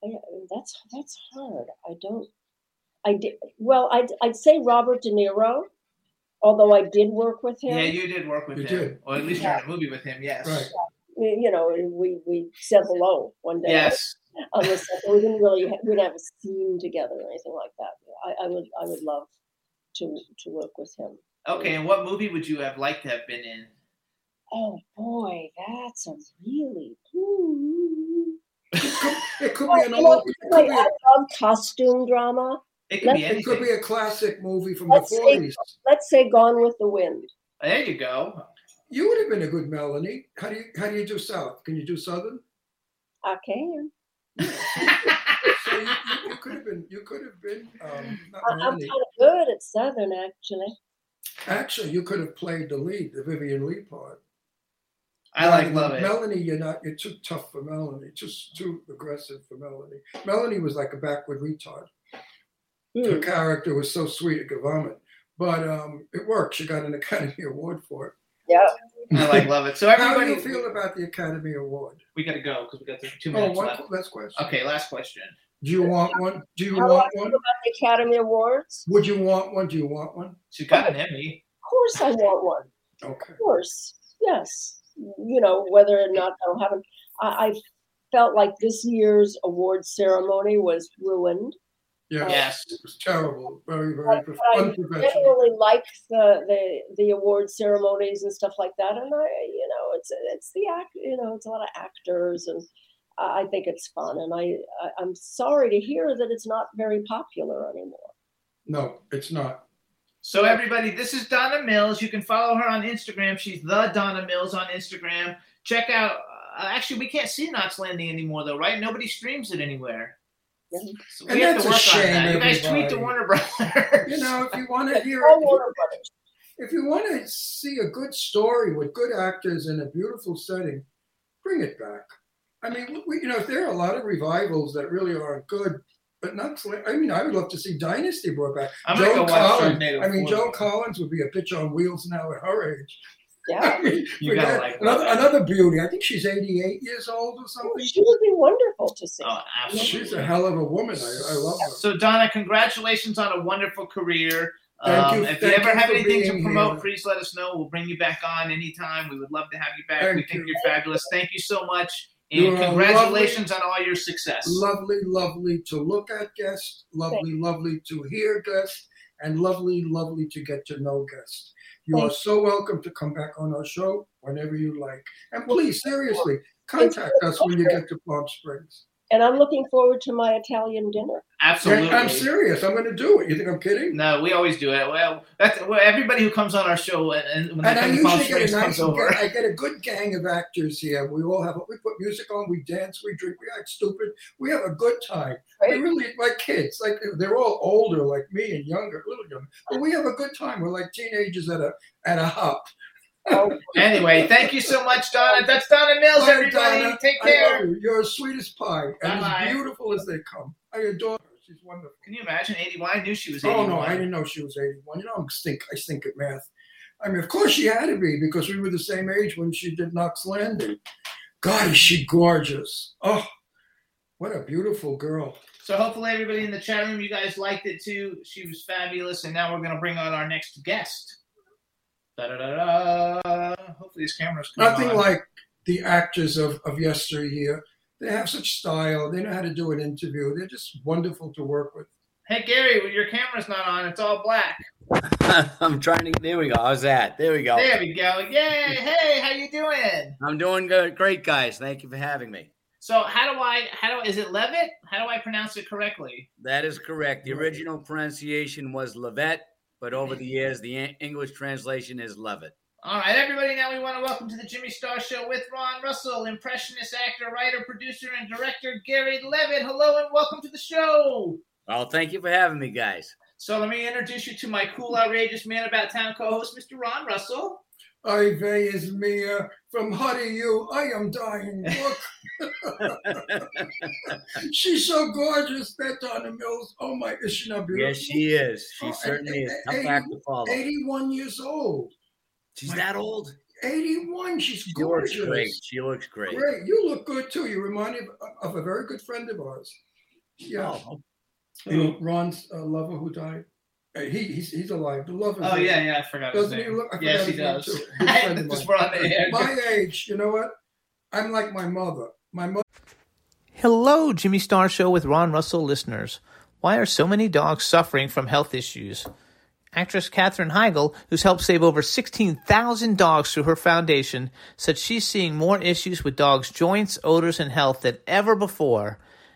I, that's that's hard. I don't. I did well. I'd I'd say Robert De Niro, although I did work with him. Yeah, you did work with You him. did. Or at least you're in a movie with him, yes. Right. you know, we we said hello one day. Yes. on the set. We didn't really we didn't have a scene together or anything like that. I, I would I would love to to work with him. Okay, and what movie would you have liked to have been in? Oh boy, that's a really. Ooh. It could Oh, be an you know, old, it could be I a, love costume drama. It could be Let's- it could be a classic movie from Let's the say- 40s. Let's say Gone with the Wind. There you go. You would have been a good Melanie. How do you how do you do South? Can you do Southern? I can. So you, you, you could have been you could have been um, not I, I'm kind of good at Southern, actually. Actually, you could have played the lead, the Vivien Leigh part. I like Melanie- love it. Melanie, you're not. You're too tough for Melanie. Just too aggressive for Melanie. Melanie was like a backward retard. Her Hmm. character was so sweet it could vomit, but um, it worked. She got an Academy Award for it. Yeah. I like love it. So everybody, How do you feel about the Academy Award? we got to go because we got the two Oh, minutes one left. last question. Okay, last question. Do you want one? Do you How do I want feel one? about the Academy Awards? Would you want one? Do you want one? She's got an Emmy. Of course, I want one. Okay. Of course, yes. You know, whether or not I'll have it. I, I felt like this year's award ceremony was ruined. Yeah. Yes. It was terrible. Very, very But prof- I unprofessional. generally like the, the the award ceremonies and stuff like that, and I, you know, it's it's the act, you know, it's a lot of actors, and I I think it's fun. And I, I I'm sorry to hear that it's not very popular anymore. No, it's not. So everybody, this is Donna Mills. You can follow her on Instagram. She's the Donna Mills on Instagram. Check out. Uh, actually, we can't see Knots Landing anymore, though, right? Nobody streams it anywhere. Yeah. So And we have that's to a work shame, on that. You guys tweet to Warner Brothers. You know, if you want to hear, All Warner Brothers. if you want to see a good story with good actors in a beautiful setting, bring it back. I mean, we, you know, there are a lot of revivals that really aren't good, but not. I mean, I would love to see Dynasty brought back. I'm gonna go watch Collins. I mean, 4. Joan Collins would be a bitch on wheels now at her age. Yeah, I mean, You gotta like another, another beauty. I think she's 88 years old or something. she would be wonderful to see. Oh, absolutely. She's a hell of a woman. I, I love her. So Donna, congratulations on a wonderful career. Thank Um, you- if you ever you have anything to promote, here. please let us know. We'll bring you back on anytime. We would love to have you back. Thank we think you. are fabulous. Thank you so much. You And are congratulations on all your success. Lovely, lovely to look at guests. Lovely, lovely to hear guests. And lovely, lovely to get to know guests. You are so welcome to come back on our show whenever you like. And please, seriously, contact us when you get to Palm Springs. And I'm looking forward to my Italian dinner. Absolutely. I'm serious. I'm going to do it. You think I'm kidding? No, we always do it. Well, that's well, everybody who comes on our show and, and when And they I come Palm usually get a comes nice, over. I get a good gang of actors here. We all have, we put music on, we dance, we drink, we act stupid. We have a good time. We Right? really like kids. Like they're all older, like me, and younger, a little younger. But we have a good time. We're like teenagers at a at a hop. Anyway, thank you so much, Donna. That's Donna Mills, Bye, everybody. Donna. Take care. you. You're a sweetest pie, and Bye-bye. as beautiful as they come. I adore her. She's wonderful. Can you imagine 81? I knew she was 81. Oh no, I didn't know she was 81. You know, I'm stink. I stink at math. I mean, of course she had to be because we were the same age when she did Knots Landing. God, is she gorgeous? Oh, what a beautiful girl. So hopefully everybody in the chat room, you guys liked it too. She was fabulous, and now we're gonna bring on our next guest. Da-da-da-da. Hopefully this camera's coming Nothing on. like the actors of, of yesteryear. They have such style. They know how to do an interview. They're just wonderful to work with. Hey Gary, your camera's not on. It's all black. I'm trying to. There we go. How's that? There we go. There we go. Yay! Hey, how you doing? I'm doing good. Great, guys. Thank you for having me. So how do I? How do is it Leavitt? How do I pronounce it correctly? That is correct. The original pronunciation was Levette, but over the years, the English translation is Leavitt. All right, everybody. Now we want to welcome to the Jimmy Star Show with Ron Russell, impressionist, actor, writer, producer, and director Gary Leavitt. Hello and welcome to the show. Well, thank you for having me, guys. So let me introduce you to my cool, outrageous man about town co-host, Mr. Ron Russell. Ivy is Mia from Huddy You. I am dying. Look, she's so gorgeous. Donna Mills. Oh my, is she not beautiful? yes, she is. She Oh, certainly and- is. and- Tough act to follow. 81 years old. She's that old. 81. She's She gorgeous. looks great. She looks great. Great. You look good too. You remind me of, of a very good friend of ours. Yeah. Oh, You know, Ron's uh, lover who died. He he's, he's alive. The lover. Oh yeah, yeah, I forgot Doesn't he name. look? I yes, he does. too. Good friend of Just mine. we're on the air. My age. You know what? I'm like my mother. My mother. Hello, Jimmy Star Show with Ron Russell listeners. Why are so many dogs suffering from health issues? Actress Katherine Heigl, who's helped save over 16,000 dogs through her foundation, said she's seeing more issues with dogs' joints, odors, and health than ever before.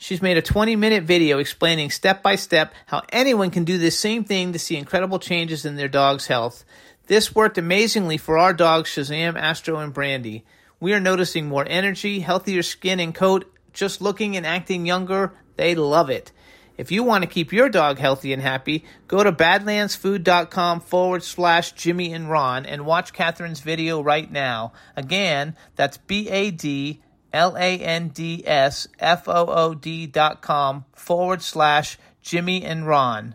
She's made a 20 minute video explaining step by step how anyone can do this same thing to see incredible changes in their dog's health. This worked amazingly for our dogs Shazam, Astro, and Brandy. We are noticing more energy, healthier skin and coat, just looking and acting younger. They love it. If you want to keep your dog healthy and happy, go to badlandsfood.com forward slash Jimmy and Ron and watch Catherine's video right now. Again, that's B A D L A N D S F O O D dot com forward slash Jimmy and Ron.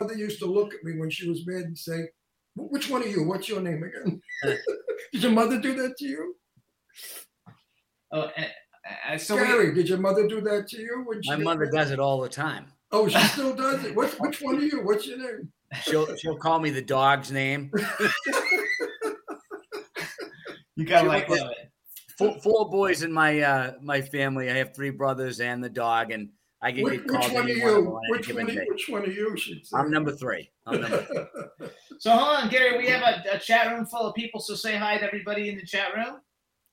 Mother used to look at me when she was mad and say, "Which one are you? What's your name again?" did your mother do that to you, Oh, and, uh, so we, Did your mother do that to you? When she My mother mad? does it all the time. Oh, she still does it. What, which one are you? What's your name? She'll she'll call me the dog's name. you gotta like that. Four, four boys in my uh, my family. I have three brothers and the dog, and I can Which, get called which one are any one of them you? on any Which given one? day. Which one are you? Should say. I'm number three. I'm number three. So hold on, Gary. We have a, a chat room full of people, so say hi to everybody in the chat room.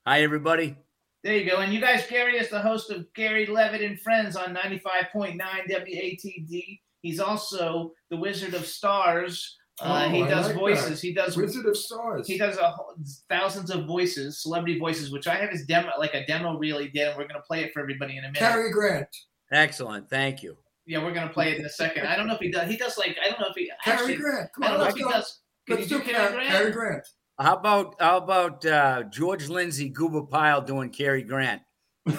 Hi, everybody. There you go. And you guys, Gary is the host of Gary Leavitt and Friends on 95.9 WATD. He's also the Wizard of Stars. Uh, Oh, he I does like voices. that. He does Wizard of Stars. he does a, thousands of voices, celebrity voices, which I have his demo, like a demo reel he did, and we're gonna play it for everybody in a minute. Cary Grant. Excellent. Thank you. Yeah, we're gonna play it in a second. I don't know if he does. He does like I don't know if he Cary actually. Grant. Come I on, don't know if let's he go. does. Can Let's you do do Cary Cary Grant? Cary Grant. How about how about uh, George Lindsay, Goober Pyle doing Cary Grant?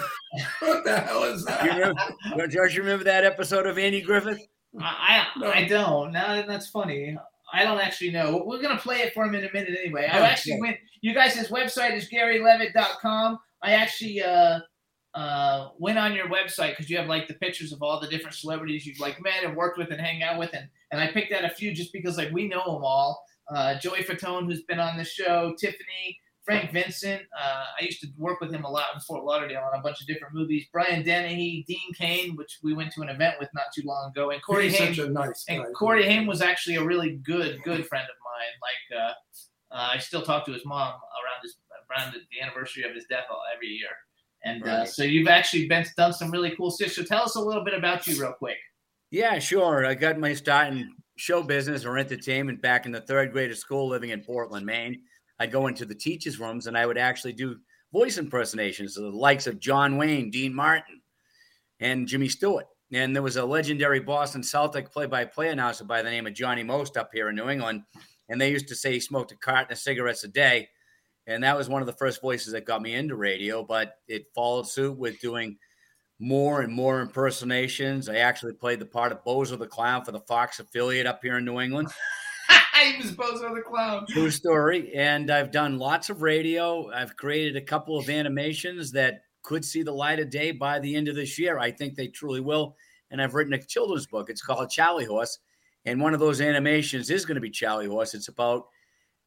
What the hell is that? You remember, George, you remember that episode of Andy Griffith? I I, No. I don't. Now that's funny. I don't actually know. We're gonna play it for him in a minute anyway. I Okay. actually went. You guys, his website is GaryLeavitt.com. I actually uh uh went on your website because you have like the pictures of all the different celebrities you've like met and worked with and hang out with, and and I picked out a few just because like we know them all. Uh, Joey Fatone, who's been on the show, Tiffany, Frank Vincent. Uh, I used to work with him a lot in Fort Lauderdale on a bunch of different movies. Brian Dennehy, Dean Cain, which we went to an event with not too long ago, and Corey He's Haim. such a nice guy. And Corey Haim was actually a really good, good friend of mine. Like, uh, uh, I still talk to his mom around his around the anniversary of his death every year. And uh, so you've actually been done some really cool stuff. So tell us a little bit about you, real quick. Yeah, sure. I got my start in show business or entertainment back in the third grade of school living in Portland, Maine. I'd go into the teachers' rooms and I would actually do voice impersonations of the likes of John Wayne, Dean Martin, and Jimmy Stewart. And there was a legendary Boston Celtic play by play announcer by the name of Johnny Most up here in New England. And they used to say he smoked a carton of cigarettes a day. And that was one of the first voices that got me into radio, but it followed suit with doing more and more impersonations. I actually played the part of Bozo the Clown for the Fox affiliate up here in New England. he was Bozo the Clown. True story. And I've done lots of radio. I've created a couple of animations that could see the light of day by the end of this year. I think they truly will. And I've written a children's book. It's called Charlie Horse. And one of those animations is going to be Charlie Horse. It's about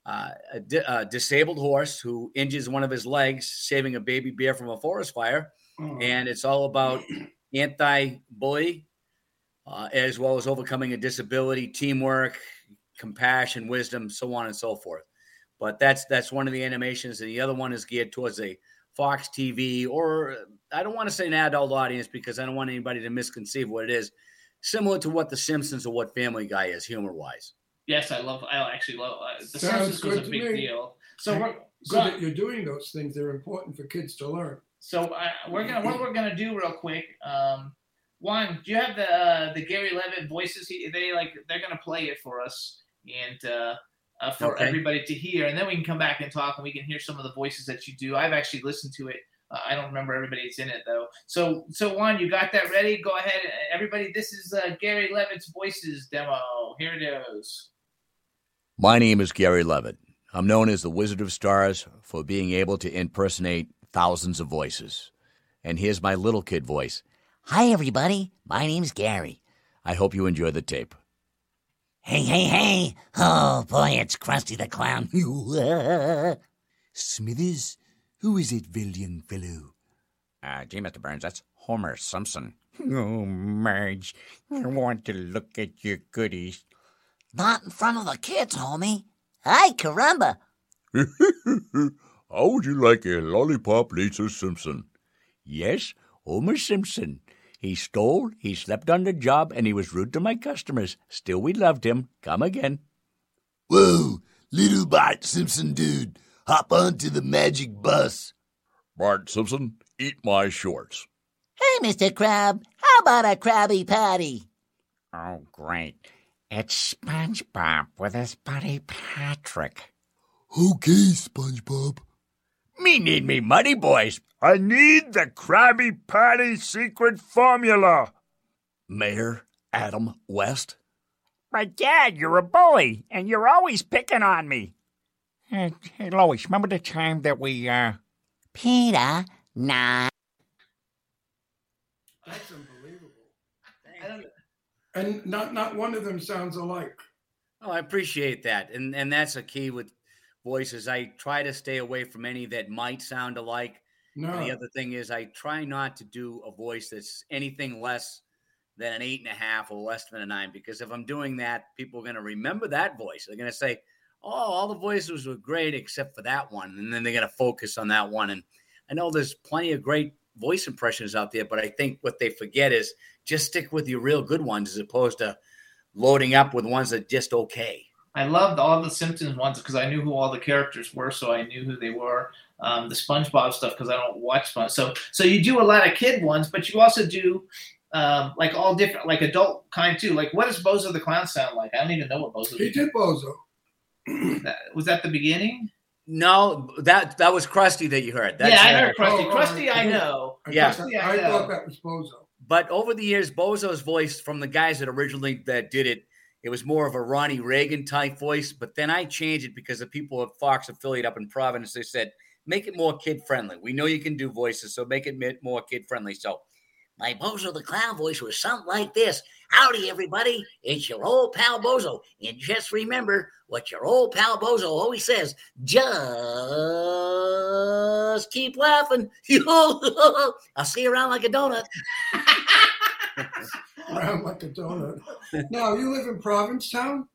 uh, a, di- a disabled horse who injures one of his legs, saving a baby bear from a forest fire. Oh. And it's all about anti bully, uh, as well as overcoming a disability, teamwork, compassion, wisdom, so on and so forth. But that's that's one of the animations, and the other one is geared towards a Fox TV, or I don't want to say an adult audience because I don't want anybody to misconceive what it is. Similar to what The Simpsons or what Family Guy is, humor wise. Yes, I love. I actually love. Uh, the Sounds Simpsons was good a to big me. deal. So we're Good so, that you're doing those things. They're important for kids to learn. so uh, we're gonna what we're gonna do real quick. Um, one, do you have the uh, the Gary Leavitt voices? He, they like they're gonna play it for us and uh, uh, for Okay. everybody to hear, and then we can come back and talk, and we can hear some of the voices that you do. I've actually listened to it. Uh, I don't remember everybody that's in it though. So so Juan, you got that ready? Go ahead, everybody. This is uh, Gary Leavitt's voices demo. Here it is. My name is Gary Leavitt. I'm known as the Wizard of Stars for being able to impersonate thousands of voices. And here's my little kid voice. Hi, everybody. My name's Gary. I hope you enjoy the tape. Hey, hey, hey. Oh, boy, it's Krusty the Clown. Smithers, who is it, villain fellow? Uh, gee, Mr. Burns, that's Homer Simpson. Oh, Marge, I want to look at your goodies. Not in front of the kids, homie. Hi, caramba. How would you like a lollipop, Lisa Simpson? Yes, Homer Simpson. He stole, he slept on the job, and he was rude to my customers. Still, we loved him. Come again. Whoa, little Bart Simpson dude, hop onto the magic bus. Bart Simpson, eat my shorts. Hey, Mr. Crab, how about a Krabby Patty? Oh, great. It's SpongeBob with his buddy Patrick. Okay, SpongeBob. Me need me money, boys. I need the Krabby Patty secret formula. Mayor Adam West. But, Dad, you're a bully, and you're always picking on me. Hey, hey, Lois, remember the time that we, uh... Peter, nah. That's unbelievable. I don't. And not not one of them sounds alike. Oh, I appreciate that, and and that's a key with voices. I try to stay away from any that might sound alike. No. And the other thing is, I try not to do a voice that's anything less than an eight and a half or less than a nine because if I'm doing that, people are going to remember that voice. They're going to say, "Oh, all the voices were great except for that one," and then they're going to focus on that one. And I know there's plenty of great voice impressions out there, but I think what they forget is just stick with your real good ones as opposed to loading up with ones that just okay. I loved all the Simpsons ones because I knew who all the characters were, so I knew who they were. Um, the SpongeBob stuff because I don't watch Sponge. So, so you do a lot of kid ones, but you also do um, like all different, like adult kind too. Like, what does Bozo the Clown sound like? I don't even know what Bozo. He did Bozo. That, was that the beginning? No, that that was Krusty that you heard. That's, yeah, I heard Krusty. oh, Krusty, I I- know. Yeah. Krusty, I, I know. thought that was Bozo. But over the years, Bozo's voice from the guys that originally that did it, it was more of a Ronnie Reagan type voice. But then I changed it because the people at Fox affiliate up in Providence, they said, make it more kid friendly. We know you can do voices, so make it more kid friendly. So My Bozo the Clown voice was something like this. Howdy, everybody. It's your old pal Bozo. And just remember what your old pal Bozo always says just keep laughing. I'll see you around like a donut. around like a donut. now, you live in Provincetown?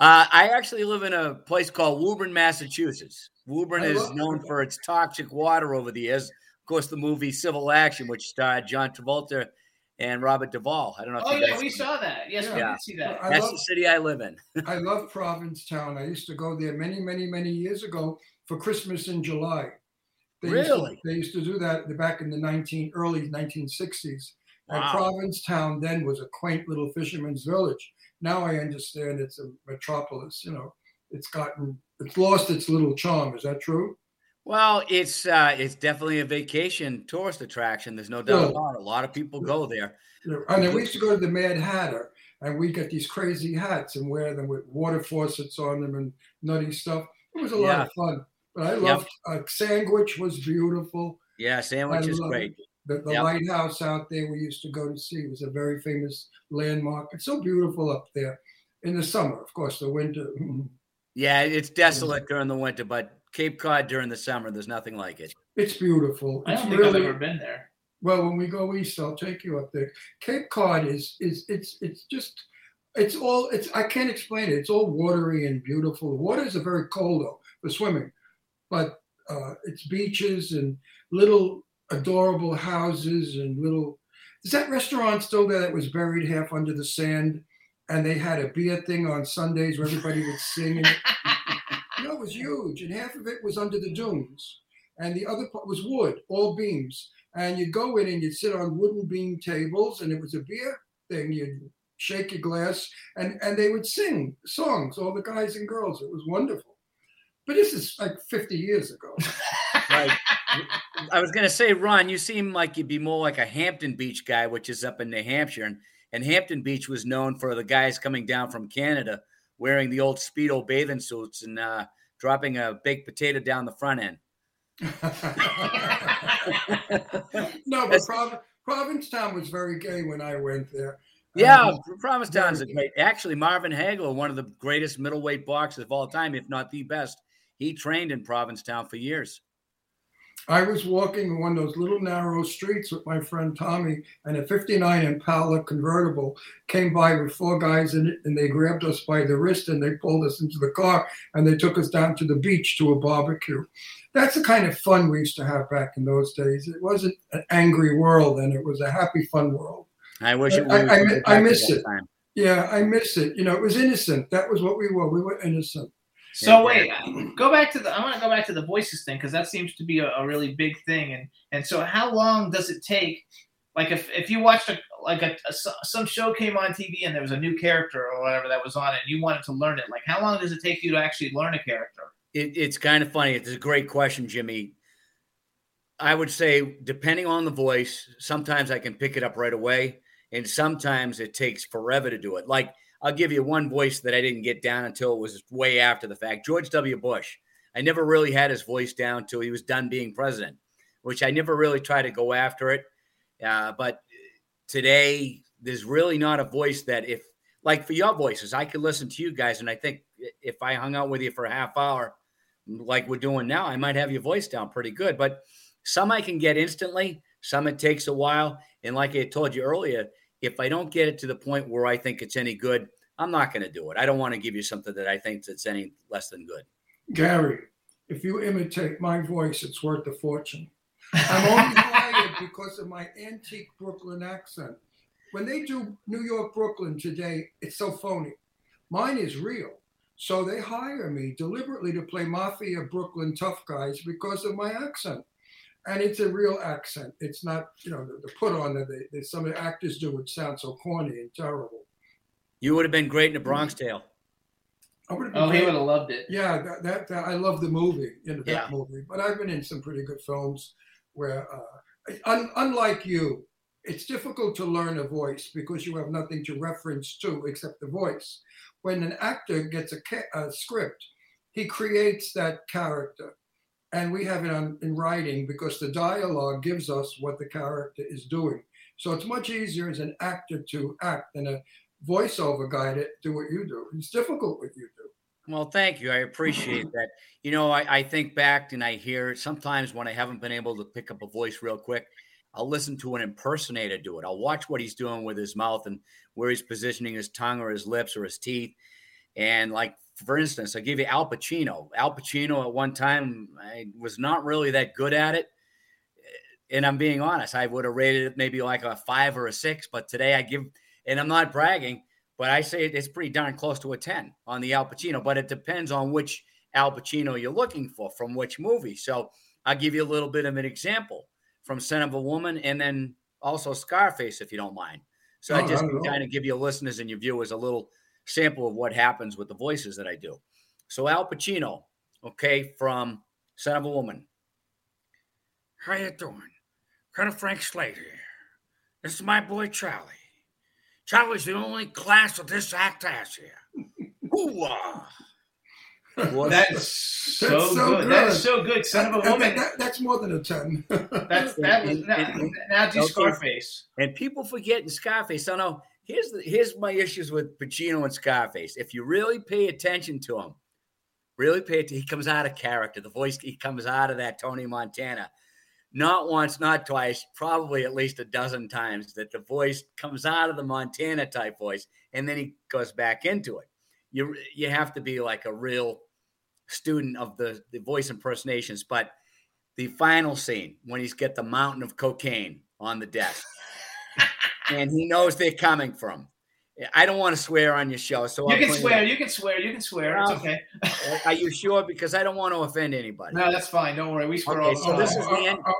uh, I actually live in a place called Woburn, Massachusetts. Woburn is love- known for its toxic water over the years. Of course, the movie Civil Action, which starred John Travolta and Robert Duvall. I don't know if Oh you yeah, guys we saw that. Yes, we did see that. I That's love, the city I live in. I love Provincetown. I used to go there many, many, many years ago for Christmas in July. They Used Really? to, they used to do that back in the 19 early 1960s. And Wow. Provincetown then was a quaint little fisherman's village. Now I understand it's a metropolis. You know, it's gotten it's lost its little charm. Is that true? Well, it's uh, it's definitely a vacation tourist attraction. There's no doubt about it. A lot of people go there. And then we used to go to the Mad Hatter, and we get these crazy hats and wear them with water faucets on them and nutty stuff. It was a lot Yeah. of fun. But I Yep. loved uh, Sandwich was beautiful. Yeah, sandwich is love great. The, the Yep. lighthouse out there we used to go to see it was a very famous landmark. It's so beautiful up there in the summer. Of course, the winter. Yeah, it's desolate during the winter, but Cape Cod during the summer, there's nothing like it. It's beautiful. I It's don't think really I've ever been there. well. When we go east, I'll take you up there. Cape Cod is is it's it's just it's all it's I can't explain it. It's all watery and beautiful. The waters are very cold though for swimming, but uh, it's beaches and little adorable houses and little. Is that restaurant still there that was buried half under the sand? And they had a beer thing on Sundays where everybody would sing. And you know, it was huge, and half of it was under the dunes, and the other part was wood, all beams. And you'd go in and you'd sit on wooden beam tables, and it was a beer thing. You'd shake your glass, and and they would sing songs, all the guys and girls. It was wonderful. But this is like 50 years ago. Right. I was gonna say, Ron, you seem like you'd be more like a Hampton Beach guy, which is up in New Hampshire, and, and Hampton Beach was known for the guys coming down from Canada wearing the old speedo bathing suits and uh, dropping a baked potato down the front end. no, but Prov- Provincetown was very gay when I went there. Yeah, Um, Provincetown's a great. Actually, Marvin Hagler, one of the greatest middleweight boxers of all time, if not the best, he trained in Provincetown for years. I was walking one of those little narrow streets with my friend Tommy, and a 59 Impala convertible came by with four guys in it, and they grabbed us by the wrist and they pulled us into the car and they took us down to the beach to a barbecue. That's the kind of fun we used to have back in those days. It wasn't an angry world, and it was a happy, fun world. I wish it I, was. I, mi- I miss it. time. Yeah, I miss it. You know, it was innocent. That was what we were. We were innocent. So wait, go back to the. I want to go back to the voices thing because that seems to be a, a really big thing. And and so, how long does it take? Like if if you watched a like a, a some show came on TV and there was a new character or whatever that was on it, and you wanted to learn it. Like how long does it take you to actually learn a character? It, it's kind of funny. It's a great question, Jimmy. I would say, depending on the voice, sometimes I can pick it up right away, and sometimes it takes forever to do it. Like, I'll give you one voice that I didn't get down until it was way after the fact George W. Bush. I never really had his voice down till he was done being president, which I never really tried to go after it. Uh, but today, there's really not a voice that, if, like for your voices, I could listen to you guys, and I think if I hung out with you for a half hour, like we're doing now, I might have your voice down pretty good. But some I can get instantly, some it takes a while. And like I told you earlier, if I don't get it to the point where I think it's any good, I'm not going to do it. I don't want to give you something that I think that's any less than good. Gary, if you imitate my voice, it's worth a fortune. I'm only hired because of my antique Brooklyn accent. When they do New York, Brooklyn today, it's so phony. Mine is real. So they hire me deliberately to play mafia Brooklyn tough guys because of my accent. And it's a real accent. It's not, you know, the, the put on that they, that some of the actors do, which sounds so corny and terrible. You would have been great in a Bronx Tale. I would've Oh, he would have loved it. Yeah, that, that, that I love the movie, you know, that Yeah. movie. But I've been in some pretty good films where, uh, un, unlike you, it's difficult to learn a voice because you have nothing to reference to except the voice. When an actor gets a, ca- a script, he creates that character, and we have it on, in writing because the dialogue gives us what the character is doing. So it's much easier as an actor to act than a voiceover guy to do what you do. It's difficult what you do. Well, thank you. I appreciate that. You know, I, I think back and I hear sometimes when I haven't been able to pick up a voice real quick, I'll listen to an impersonator do it. I'll watch what he's doing with his mouth and where he's positioning his tongue or his lips or his teeth. And like, for instance, I'll give you Al Pacino. Al Pacino at one time, I was not really that good at it. And I'm being honest, I would have rated it maybe like a five or a six, but today I give, and I'm not bragging, but I say it's pretty darn close to a 10 on the Al Pacino, but it depends on which Al Pacino you're looking for from which movie. So I'll give you a little bit of an example from Scent of a Woman and then also Scarface, if you don't mind. So I just not at all. kind of give your listeners and your viewers a little sample of what happens with the voices that I do. So Al Pacino, okay, from Scent of a Woman. How you doing? Colonel Frank Slater here. This is my boy Charlie. Charlie's the only class that this act has here. Hoo-ah. That's so, That's so good. That is so good. Son of a That- woman. that- that- that's more than a 10. That's that was now, now do Scarface. And people forget in Scarface. So no, here's the, here's my issues with Pacino and Scarface. If you really pay attention to him, really pay attention, he comes out of character. The voice he comes out of that Tony Montana. Not once, not twice, probably at least a dozen times that the voice comes out of the Montana type voice and then he goes back into it. You you have to be like a real student of the, the voice impersonations. But the final scene when he's got the mountain of cocaine on the desk and he knows they're coming from. I don't want to swear on your show, so You I'll can swear. You can swear. You can swear. It's Oh. okay. Are you sure? Because I don't want to offend anybody. No, that's fine. Don't worry. We swear Okay, all the so this time. is the end. Our,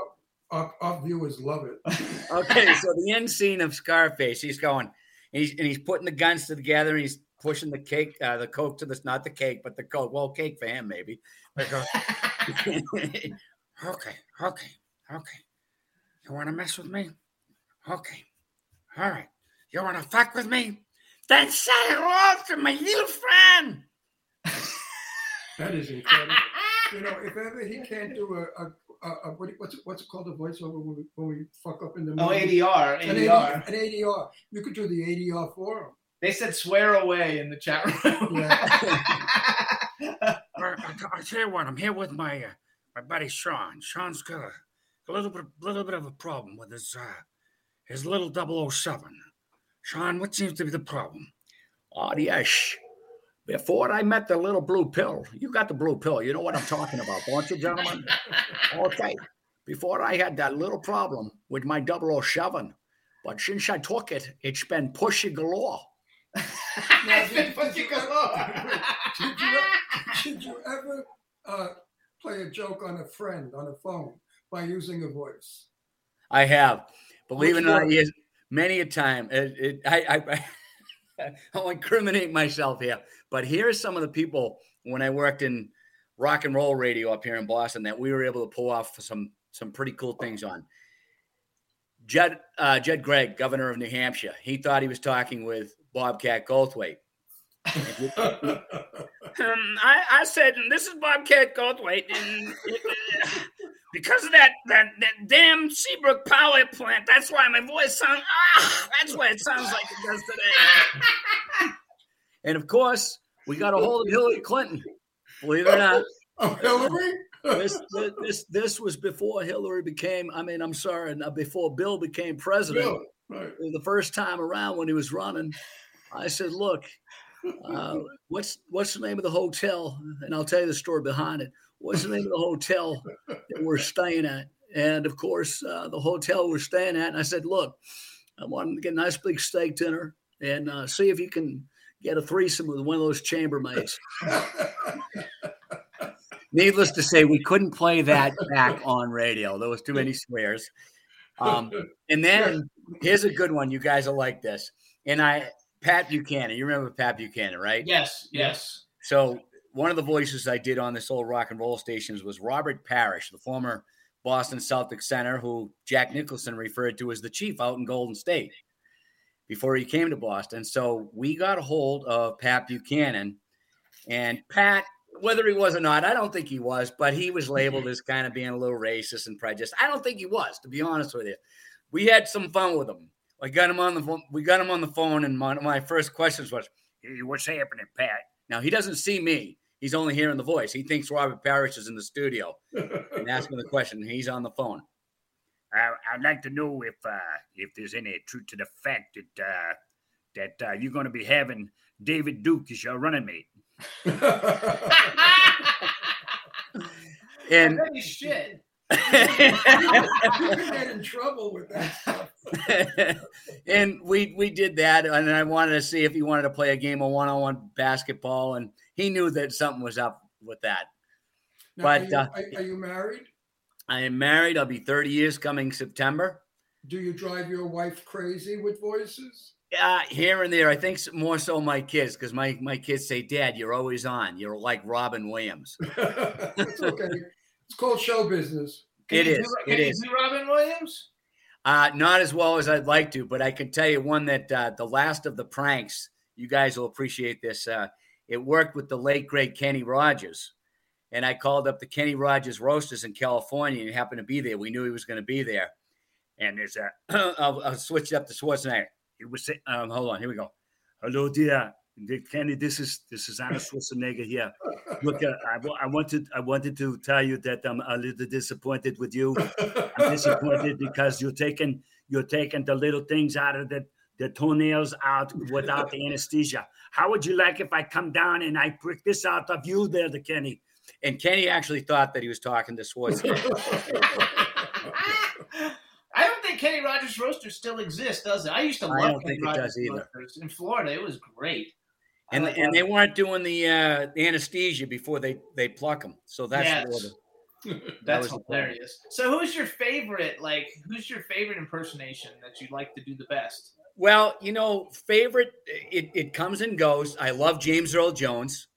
our, our viewers love it. Okay, so the end scene of Scarface, he's going, and he's and he's putting the guns together, and he's pushing the cake, uh, the coke to this, not the cake, but the coke. Well, cake for him maybe. Okay, okay, okay. You want to mess with me? Okay. All right. You want to fuck with me? Then say hello to my little friend. That is incredible. you know, if ever he can't do a, a, a, a what, what's it, what's it called, a voiceover when we, when we fuck up in the Oh, movie? ADR, An ADR. An ADR. You could do the ADR for him. They said swear away in the chat room. I, I tell you what, I'm here with my uh, my buddy Sean. Sean's got a, a little bit little bit of a problem with his his little 007. Sean, what seems to be the problem? Oh, yes. Before I met the little blue pill, you got the blue pill. You know what I'm talking about, don't you, gentlemen? Okay. Before I had that little problem with my 007, but since I took it, it's been pushing galore. Now, did, did, you, ever, did, you, did you ever uh, play a joke on a friend on a phone by using a voice? I have, believe it or not, one? yes, many a time. It, it, I, I, I'll incriminate myself here, but here's some of the people when I worked in rock and roll radio up here in Boston that we were able to pull off some some pretty cool things on. Judd uh, Judd Gregg, governor of New Hampshire, he thought he was talking with Bobcat Goldthwait. Um, I, I said, this is Bobcat Goldthwait, and uh, because of that, that that damn Seabrook power plant, that's why my voice sounds. Ah, that's why it sounds like it does today. And of course, we got a hold of Hillary Clinton. Believe it or not. Oh, Hillary? this, this this was before Hillary became. I mean, I'm sorry, before Bill became president. Bill. Right. The first time around when he was running, I said, "Look, uh, what's what's the name of the hotel?" And I'll tell you the story behind it. What's the name of the hotel that we're staying at? And of course, uh, the hotel we're staying at. And I said, "Look, I want to get a nice big steak dinner and uh, see if you can get a threesome with one of those chambermaids." Needless to say, we couldn't play that back on radio. There was too many swears. Um, and then here's a good one. You guys will like this. And I, Pat Buchanan. You remember Pat Buchanan, right? Yes, yes. So one of the voices I did on this old rock and roll stations was Robert Parrish, the former Boston Celtics center, who Jack Nicholson referred to as the chief out in Golden State before he came to Boston. So we got a hold of Pat Buchanan, and Pat, whether he was or not, I don't think he was, but he was labeled as kind of being a little racist and prejudiced. I don't think he was, to be honest with you. We had some fun with him. I got him on the phone. We got him on the phone, and of my first questions was, Hey, what's happening, Pat? Now he doesn't see me. He's only hearing the voice. He thinks Robert Parrish is in the studio and asking the question. He's on the phone. I, I'd like to know if uh, if there's any truth to the fact that uh, that uh, you're going to be having David Duke as your running mate. And Holy shit. you can get in trouble with that stuff. and we we did that, and I wanted to see if he wanted to play a game of one on one basketball, and he knew that something was up with that. Now, But, are, you, uh, are, you married? I am married. I'll be 30 years coming September. Do you drive your wife crazy with voices? Uh, here and there, I think more so my kids, because my, my kids say, Dad, you're always on. You're like Robin Williams. it's okay. It's called show business. Can It is. do- It is. Robin Williams? Uh, not as well as I'd like to, but I can tell you one that uh, the last of the pranks, you guys will appreciate this. Uh, it worked with the late, great Kenny Rogers. And I called up the Kenny Rogers Roasters in California and he happened to be there. We knew he was going to be there. And there's a I'll, I'll switch it up to Schwarzenegger. it was Um, hold on. Here we go. Hello, dear. Dick Kenny, this is this is Arnold Schwarzenegger here. Look, uh, I, I wanted I wanted to tell you that I'm a little disappointed with you. I'm disappointed because you're taking you're taking the little things out of the the toenails out without the anesthesia. How would you like if I come down and I prick this out of you there, the Kenny? And Kenny actually thought that he was talking to Schwarzenegger. I don't think Kenny Rogers Roasters still exists, does it? I used to love I love don't Kenny think it Rogers does either. Roasters in Florida. It was great. I and like and that. they weren't doing the uh, anesthesia before they they pluck them. So that's Yes. where the- That's was hilarious. So, who's your favorite? Like, who's your favorite impersonation that you like to do the best? Well, you know, favorite it, it comes and goes. I love James Earl Jones.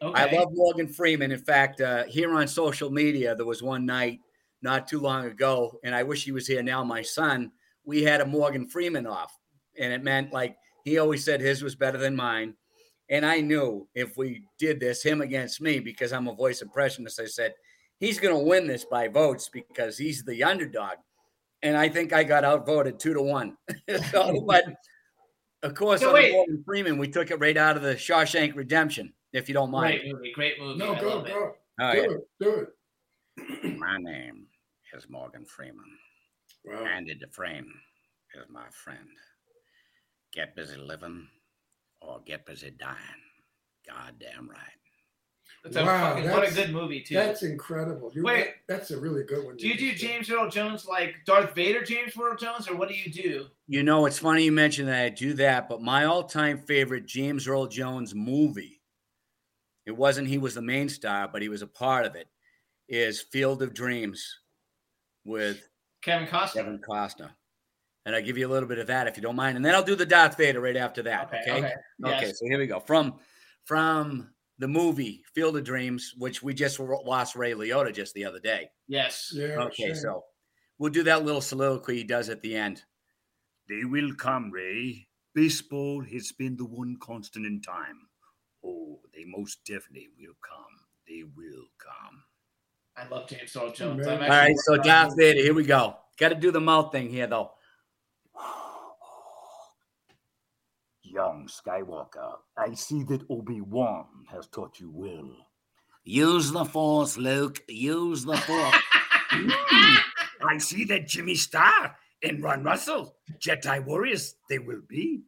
Okay. I love Morgan Freeman. In fact, uh, here on social media, there was one night not too long ago, and I wish he was here now. My son, we had a Morgan Freeman off, and it meant like he always said his was better than mine. And I knew if we did this, him against me, because I'm a voice impressionist, I said, he's going to win this by votes because he's the underdog. And I think I got outvoted two to one. so, but of course, So on wait. Morgan Freeman, we took it right out of the Shawshank Redemption, if you don't mind. Great movie. Great movie. No, I go, love it. go. Oh, do yeah. it. Do it. My name is Morgan Freeman. Wow. Andy Dufresne is my friend. Get busy living or get busy dying. Goddamn right. That's a Wow, fucking, what a good movie too. That's incredible. You, Wait. that's a really good one. do you do just. James Earl Jones like Darth Vader, James Earl Jones, or what do you do? You know, it's funny you mentioned that I do that, but my all-time favorite James Earl Jones movie, it wasn't he was the main star, but he was a part of it, is Field of Dreams with Kevin Costner. Kevin Costner. And I'll give you a little bit of that if you don't mind. And then I'll do the Darth Vader right after that. Okay, Okay. okay, Okay, so here we go. From from the movie Field of Dreams, which we just lost Ray Liotta just the other day. Yes. Yeah. Okay, shame. so we'll do that little soliloquy he does at the end. They will come, Ray. Baseball has been the one constant in time. Oh, they most definitely will come. They will come. I love James Earl Jones. I'm All right, so working on Darth Vader, here we go. Got to do the mouth thing here, though. Young Skywalker, I see that Obi-Wan has taught you well. Use the force, Luke. Use the force. Mm, I see that Jimmy Star And Ron Russell, Jedi Warriors, they will be.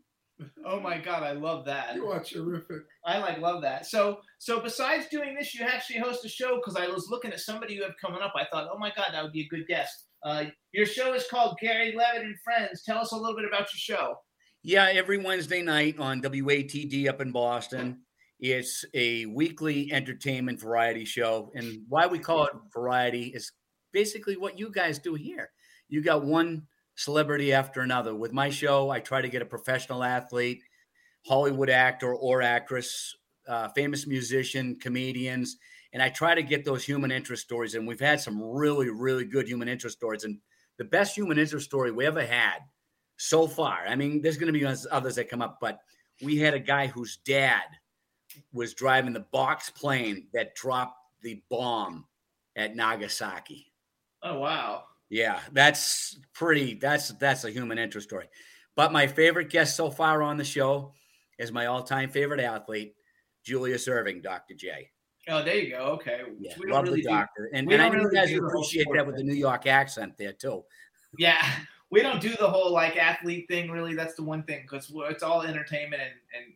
Oh my god, I love that. You are terrific. I like love that. So so besides doing this, you actually host a show because I was looking at somebody you have coming up. I thought, oh my god, that would be a good guest. Uh, your show is called Gary Leavitt and Friends. Tell us a little bit about your show. Yeah, every Wednesday night on WATD up in Boston. It's a weekly entertainment variety show. And why we call it variety is basically what you guys do here. You got one celebrity after another. With my show, I try to get a professional athlete, Hollywood actor or actress, uh, famous musician, comedians, and I try to get those human interest stories. And we've had some really, really good human interest stories. And the best human interest story we ever had so far. I mean, there's going to be others that come up, but we had a guy whose dad was driving the box plane that dropped the bomb at Nagasaki. Oh wow. Yeah, that's pretty that's that's a human interest story. But my favorite guest so far on the show is my all-time favorite athlete, Julius Erving, Dr. J. Oh, there you go. Okay. Yeah, We don't really the do- doctor. and and I know really you guys do the whole appreciate that with the New York accent there too. Yeah, we don't do the whole like athlete thing. Really, that's the one thing because it's all entertainment and and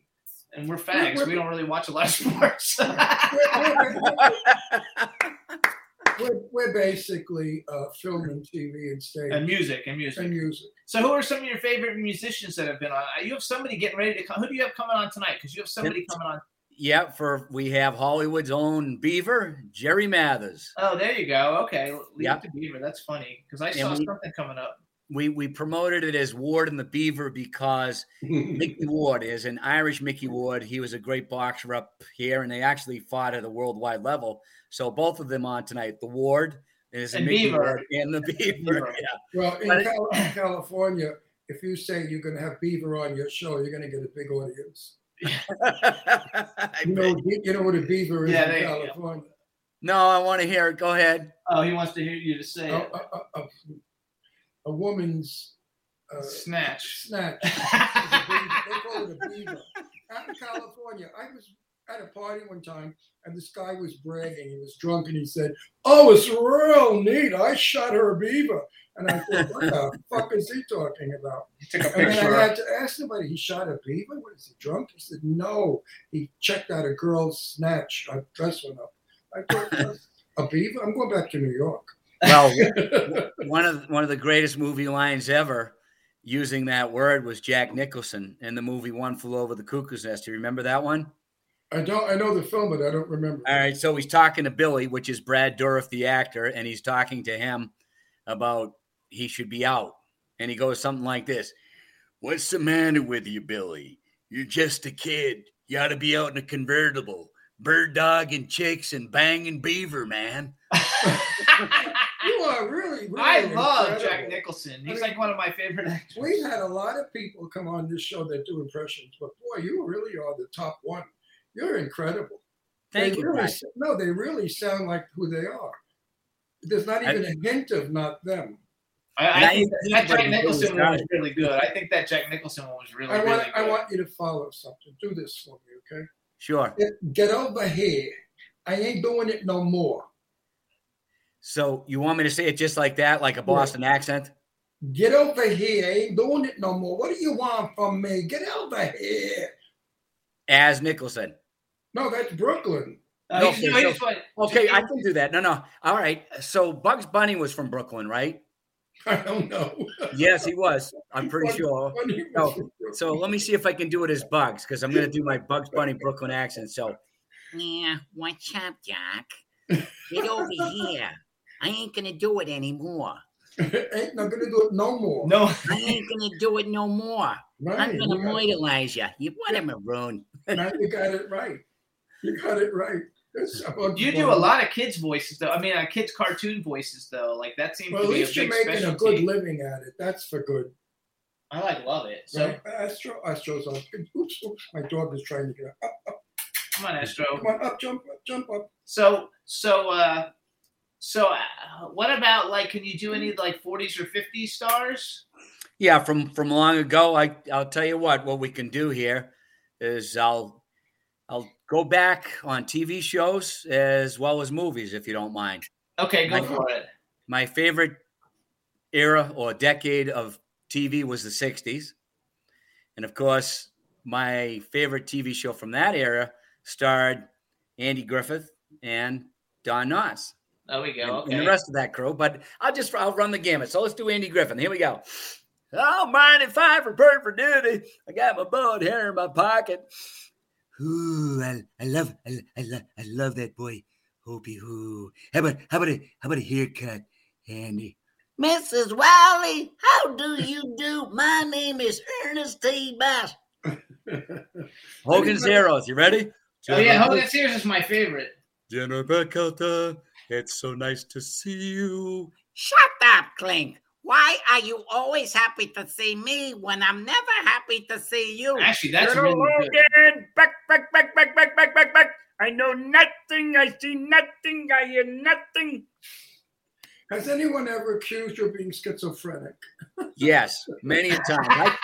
and we're fags. We don't really watch a lot of sports. We're, we're basically uh, film and TV and stage. and music and music And music. So, who are some of your favorite musicians that have been on? Uh, You have somebody getting ready to come. Who do you have coming on tonight? Because you have somebody coming on. Yeah, for we have Hollywood's own Beaver, Jerry Mathers. Oh, there you go. Okay, leave Yep. it to Beaver. That's funny because I And saw we- something coming up. We we promoted it as Ward and the Beaver because Micky Ward is an Irish Micky Ward. He was a great boxer up here, and they actually fought at a worldwide level. So both of them on tonight. The Ward is a And Micky Beaver. Ward and the Beaver. Yeah. Well, in it- Cal- California, if you say you're going to have Beaver on your show, you're going to get a big audience. you, know, you know what a beaver is Yeah, in there you go. California. No, I want to hear it. Go ahead. Oh, he wants to hear you to say A, it. a, a, a, a woman's uh, Snatch. Snatch. They call it a beaver. Out in California, I was at a party one time, and this guy was bragging. He was drunk, and he said, "Oh, it's real neat. I shot her a beaver." And I thought, "What the fuck is he talking about?" He took a And picture. then I had to ask somebody, he shot a beaver? What is he drunk? He said, no. He checked out a girl's snatch. I dress went up. I thought, a beaver? I'm going back to New York. Well, one of one of the greatest movie lines ever using that word was Jack Nicholson in the movie One Flew Over the Cuckoo's Nest. Do you remember that one? I don't. I know the film, but I don't remember. All right, so he's talking to Billy, which is Brad Dourif, the actor, and he's talking to him about he should be out. And he goes something like this What's the matter with you, Billy? You're just a kid. You ought to be out in a convertible, bird dogging chicks and banging beaver, man. You are really, really I love incredible. Jack Nicholson. He's like one of my favorite actors. We've had a lot of people come on this show that do impressions, but boy, you really are the top one. You're incredible. Thank they you, Really, no, they really sound like who they are. There's not even a hint of not them. I, I Now think that, think that about Jack Nicholson Billy one was really good. I think that Jack Nicholson one was really, I want, really good. I want you to follow something. Do this for me, okay? Sure. Get- Get over here. I ain't doing it no more. So you want me to say it just like that, like a Boston accent? Get over here. I ain't doing it no more. What do you want from me? Get over here. As Nicholson. No, that's Brooklyn. Uh, No, he's- no, so- Okay, I can do that. No, no. All right. So Bugs Bunny was from Brooklyn, right? I don't know. Yes, he was. I'm pretty Bugs sure. No, so let me see if I can do it as Bugs, because I'm going to do my Bugs Bunny Brooklyn accent. So Yeah, what's up, Doc? Get over here. I ain't gonna do it anymore. ain't not gonna do it no more. No. I ain't gonna do it no more. Right, I'm gonna you got- mortalize you. You what a maroon. Now you got it right. You got it right. That's You do a lot of kids' voices, though. I mean, uh, kids' cartoon voices, though. Like that seems Well, to at be a least you're big making a good living at it. That's for good. I like love it. So Right? Astro, Astro's on. Oops, oops. My dog is trying to get up. up. come on, Astro. Come on, up, jump up, jump up. So so uh so uh, what about like can you do any like 40s or 50s stars? yeah, from from long ago, I I'll tell you what. What we can do here is I'll I'll go back on TV shows as well as movies, if you don't mind. Okay, go My- for it. My favorite era or decade of TV was the 60s. And of course, my favorite TV show from that era starred Andy Griffith and Don Knotts. There we go. and Okay. the rest of that crew. But I'll just I'll run the gamut. So let's do Andy Griffith. Here we go. Oh, mind if I report for duty? I got my bald hair in my pocket. Ooh, I, I love I, I love I love that boy. Hoopy hoo. How about how about a how about a haircut, Andy? Mrs. Wiley, how do you do? My name is Ernest T. Bass. Hogan's Heroes. You ready? Oh yeah, Hogan's Heroes is my favorite. General Burkhalter, it's so nice to see you. Shut up, Klink. Why are you always happy to see me when I'm never happy to see you? Actually, that's Little really good. Logan, back, back, back, back, back, back, back, back. I know nothing. I see nothing. I hear nothing. Has anyone ever accused you of being schizophrenic? Yes, many a time. I,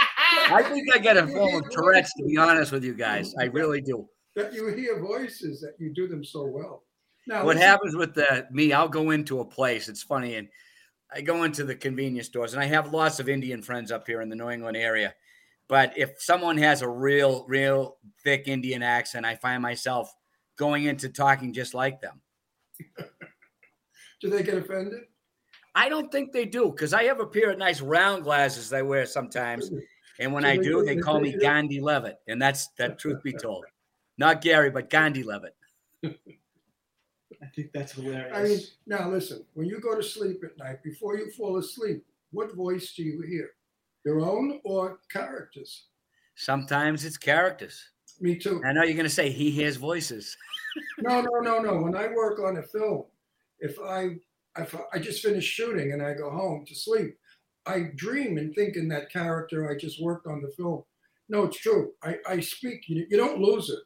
I think I get a form of Tourette's, to be honest with you guys. I really do. That you hear voices that you do them so well. Now, what happens with the me i'll go into a place it's funny and i go into the convenience stores and i have lots of indian friends up here in the new england area but if someone has a real real thick indian accent i find myself going into talking just like them. Do they get offended? i don't think they do because i have a pair of nice round glasses i wear sometimes and when So i they- do they they- call me gandhi leavitt and that's that truth be told. Not gary but gandhi leavitt I think that's hilarious. I mean, now listen, when you go to sleep at night, before you fall asleep, what voice do you hear? Your own or characters? sometimes it's characters Me too. i know you're going to say he hears voices No, no, no, no. When I work on a film, if I if I just finish shooting and I go home to sleep, I dream and think in that character I just worked on the film. No, it's true. I, I speak. You, you don't lose it.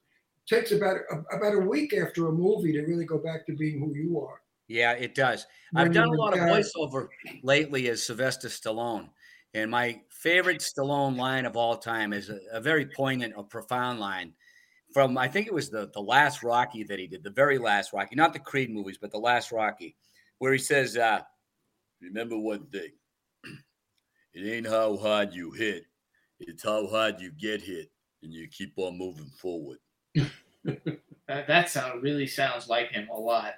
Takes about a, about a week after a movie to really go back to being who you are. Yeah, it does. I've done a lot of voiceover lately as Sylvester Stallone. And my favorite Stallone line of all time is a, a very poignant or profound line from, I think it was the, the last Rocky that he did, the very last Rocky, not the Creed movies, but the last Rocky, where he says, uh, Remember one thing it ain't how hard you hit, it's how hard you get hit, and you keep on moving forward. That, that sound really sounds like him a lot.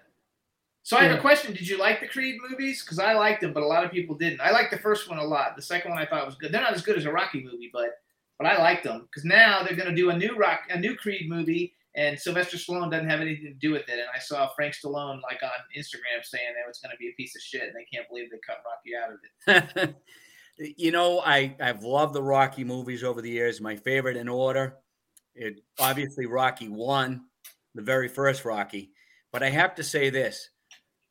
So I have a question. Did you like the Creed movies? Because I liked them, but a lot of people didn't. I liked the first one a lot. The second one I thought was good. They're not as good as a Rocky movie, but but I liked them because now they're going to do a new rock, a new Creed movie, and Sylvester Stallone doesn't have anything to do with it. And I saw Frank Stallone like on Instagram saying that it's going to be a piece of shit, and they can't believe they cut Rocky out of it. you know, I I've loved the Rocky movies over the years. My favorite in order, it obviously Rocky won the very first Rocky. But I have to say this: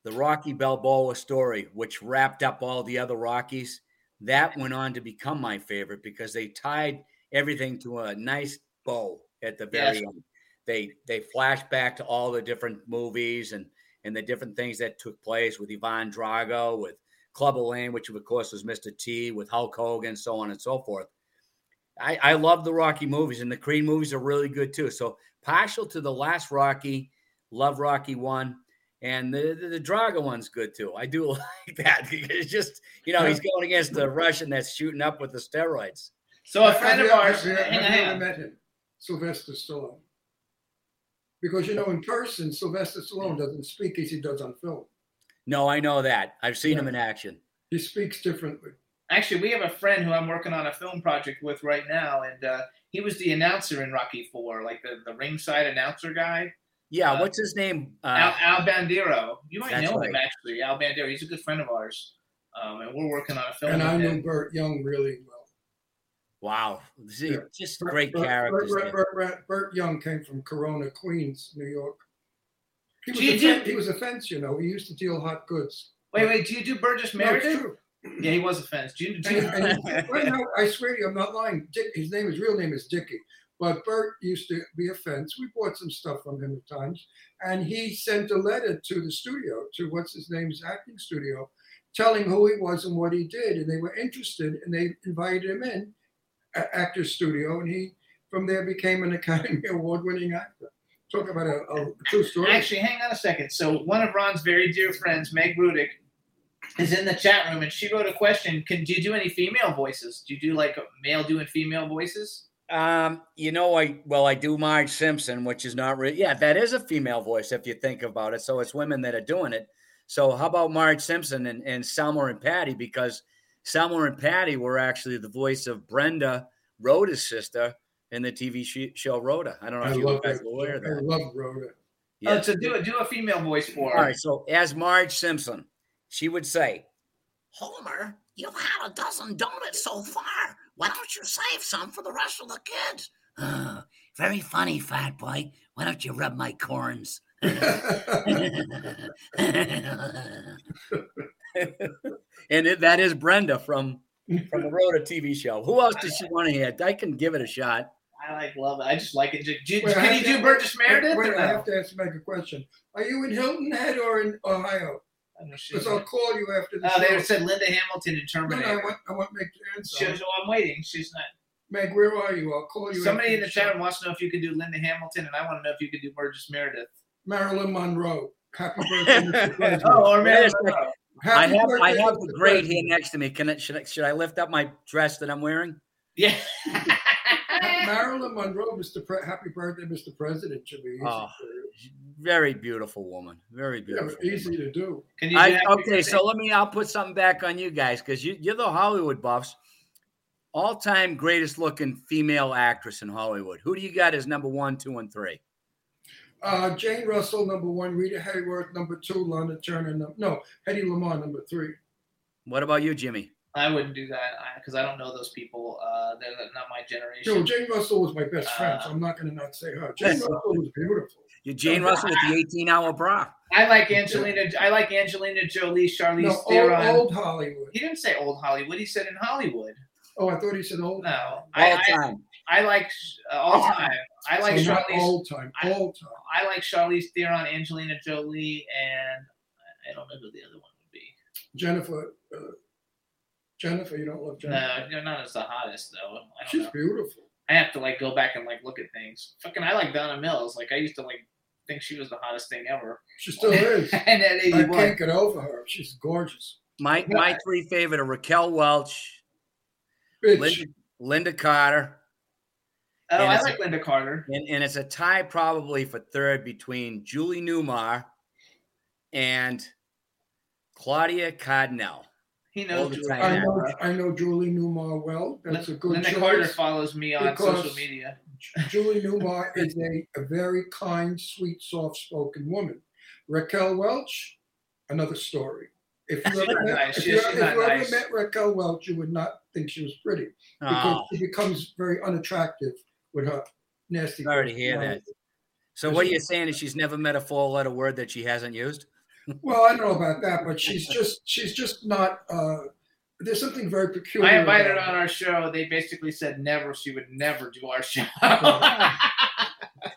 the Rocky Balboa story, which wrapped up all the other Rockies, that went on to become my favorite because they tied everything to a nice bow at the very Yes. end. They they flash back to all the different movies and and the different things that took place with Ivan Drago, with Clubber Lang, which of course was Mr. T, with Hulk Hogan, so on and so forth. I, I love the Rocky movies, and the Creed movies are really good too. So partial to the last Rocky, love Rocky one, and the the, the Drago one's good too. I do like that. It's just you know he's going against the Russian that's shooting up with the steroids. So a friend of ours, Have you, have you hang ever on. met him, Sylvester Stallone? Because you know, in person, Sylvester Stallone doesn't speak as he does on film. No, I know that. I've seen him in action. He speaks differently. Actually, we have a friend who I'm working on a film project with right now, and uh, he was the announcer in Rocky Four, like the, the ringside announcer guy. Yeah, Uh, what's his name? Uh, Al, Al Bandero. You might That's know him actually, Al Bandero. He's a good friend of ours, um, and we're working on a film. And I know him. Burt Young really well. wow, See, Yeah. just Burt- great Burt- characters. Burt, Young came from Corona, Queens, New York. He was, a, do- fen- he was a fence, you know. He used to deal hot goods. Wait, wait. Do you do Burgess No, Meredith? true. Yeah, he was a fence. Do you, do you, And, and right now, I swear to you, I'm not lying. Dick, his name, his real name is Dickie. But Bert used to be a fence. We bought some stuff from him at times, and he sent a letter to the studio, to what's his name's acting studio, telling who he was and what he did, and they were interested, and they invited him in, a- Actors Studio, and he from there became an Academy Award-winning actor. Talk about a, a true story. Actually, hang on a second. So one of Ron's very dear friends, Meg Rudick, is in the chat room, and she wrote a question. Can do you do any female voices? Do you do like male doing female voices? Um, you know, I well, I do Marge Simpson, which is not really. Yeah, that is a female voice if you think about it. So it's women that are doing it. So how about Marge Simpson and, and Selma and Patty? Because Selma and Patty were actually the voice of Brenda, Rhoda's sister, in the TV show Rhoda. I don't know I if you love guys that. aware of I love Rhoda. Oh, so do a do a female voice for her. All right. So as Marge Simpson, she would say, Homer, you've had a dozen donuts so far. Why don't you save some for the rest of the kids? "Ah, very funny, fat boy. Why don't you rub my corns? and it, that is Brenda from from the Rhoda TV show. Who else does she want to hear? I can give it a shot. I like love it. I just like it. Do- do- Wait, I can you to- do Burgess wait, Meredith? Wait, or I have to ask Meg a question. Are you in Hilton Head or in Ohio? Because I'll call you after the Oh, they said Linda Hamilton in No, no, I want, I want Meg to answer. She- so oh, I'm waiting. She's not. Meg, where are you? I'll call you. Somebody after in the show. chat room wants to know if you could do Linda Hamilton, and I want to know if you could do Burgess Meredith. Marilyn Monroe. Happy birthday, Oh, or Marilyn second. Monroe. I have I have the grade President. here next to me. Can I should I should I lift up my dress that I'm wearing? Yeah. Marilyn Monroe, Mr. Pre- Happy birthday, Mr. President. Should be easy, Oh, for you. Very beautiful woman. Very Yeah, beautiful. easy to do. Can you I, Happy okay, so let me. I'll put something back on you guys because you, you're the Hollywood buffs. All-time greatest looking female actress in Hollywood. Who do you got as number one, two, and three? Uh, Jane Russell, number one. Rita Hayworth, number two. Lana Turner, num- no. Hedy Lamarr, number three. What about you, Jimmy? I wouldn't do that because I don't know those people. Uh, they're not my generation. No, Jane Russell was my best friend, so I'm not going to not say her. Jane Russell was beautiful. You Jane Russell with the 18-hour bra. I like Angelina. I like Angelina Jolie, Charlize No, old, Theron. old Hollywood. He didn't say old Hollywood. He said in Hollywood. Oh, I thought he said old. No, I, All I, time. I like uh, all time. I like So not Charlize. old time. I- Old time. I like Charlize Theron, Angelina Jolie, and I don't know who the other one would be. Jennifer. Uh, Jennifer, you don't love Jennifer. No, you're not as the hottest though. I don't She's know. beautiful. I have to like go back and like look at things. Fucking, I like Donna Mills. Like I used to like think she was the hottest thing ever. She still is. and at I can't get over her. She's gorgeous. My my three favorite are Raquel Welch, Linda, Lynda Carter, Oh, And I it's like a- Lynda Carter. and, and it's a tie probably for third between Julie Newmar and Claudia Cardinale. He knows Julie. I know, I know Julie Newmar well. That's a good Linda choice. Carter follows me on social media. Julie Newmar is a, a very kind, sweet, soft-spoken woman. Raquel Welch, another story. If you ever, met, nice. if you, if you ever nice. met Raquel Welch, you would not think she was pretty because Oh, she becomes very unattractive with her nasty. sorry to hear that. So what are you saying? Is she's never met a four-letter word that she hasn't used? Well, I don't know about that, but she's just she's just not. Uh, there's something very peculiar. I invited her on our show. They basically said never. She would never do our show.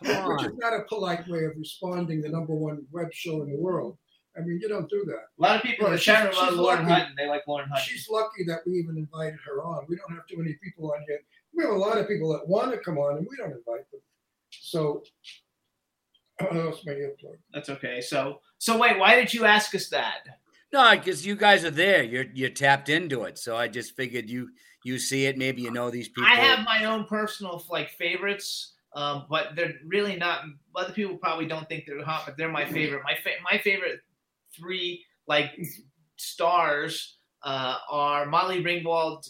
Which is not a polite way of responding. The number one web show in the world. I mean, you don't do that. A lot of people in the chat room love Lauren lucky. Hutton. They like Lauren Hutton. She's lucky that we even invited her on. We don't have too many people on here. We have a lot of people that want to come on, and we don't invite them. So, oh, I lost my earplug. That's okay. So, so wait. Why did you ask us that? No, because you guys are there. You're you're tapped into it. So I just figured you you see it. Maybe you know these people. I have my own personal like favorites, um, but they're really not. Other people probably don't think they're hot, but they're my favorite. My fa- my favorite three like stars uh, are Molly Ringwald,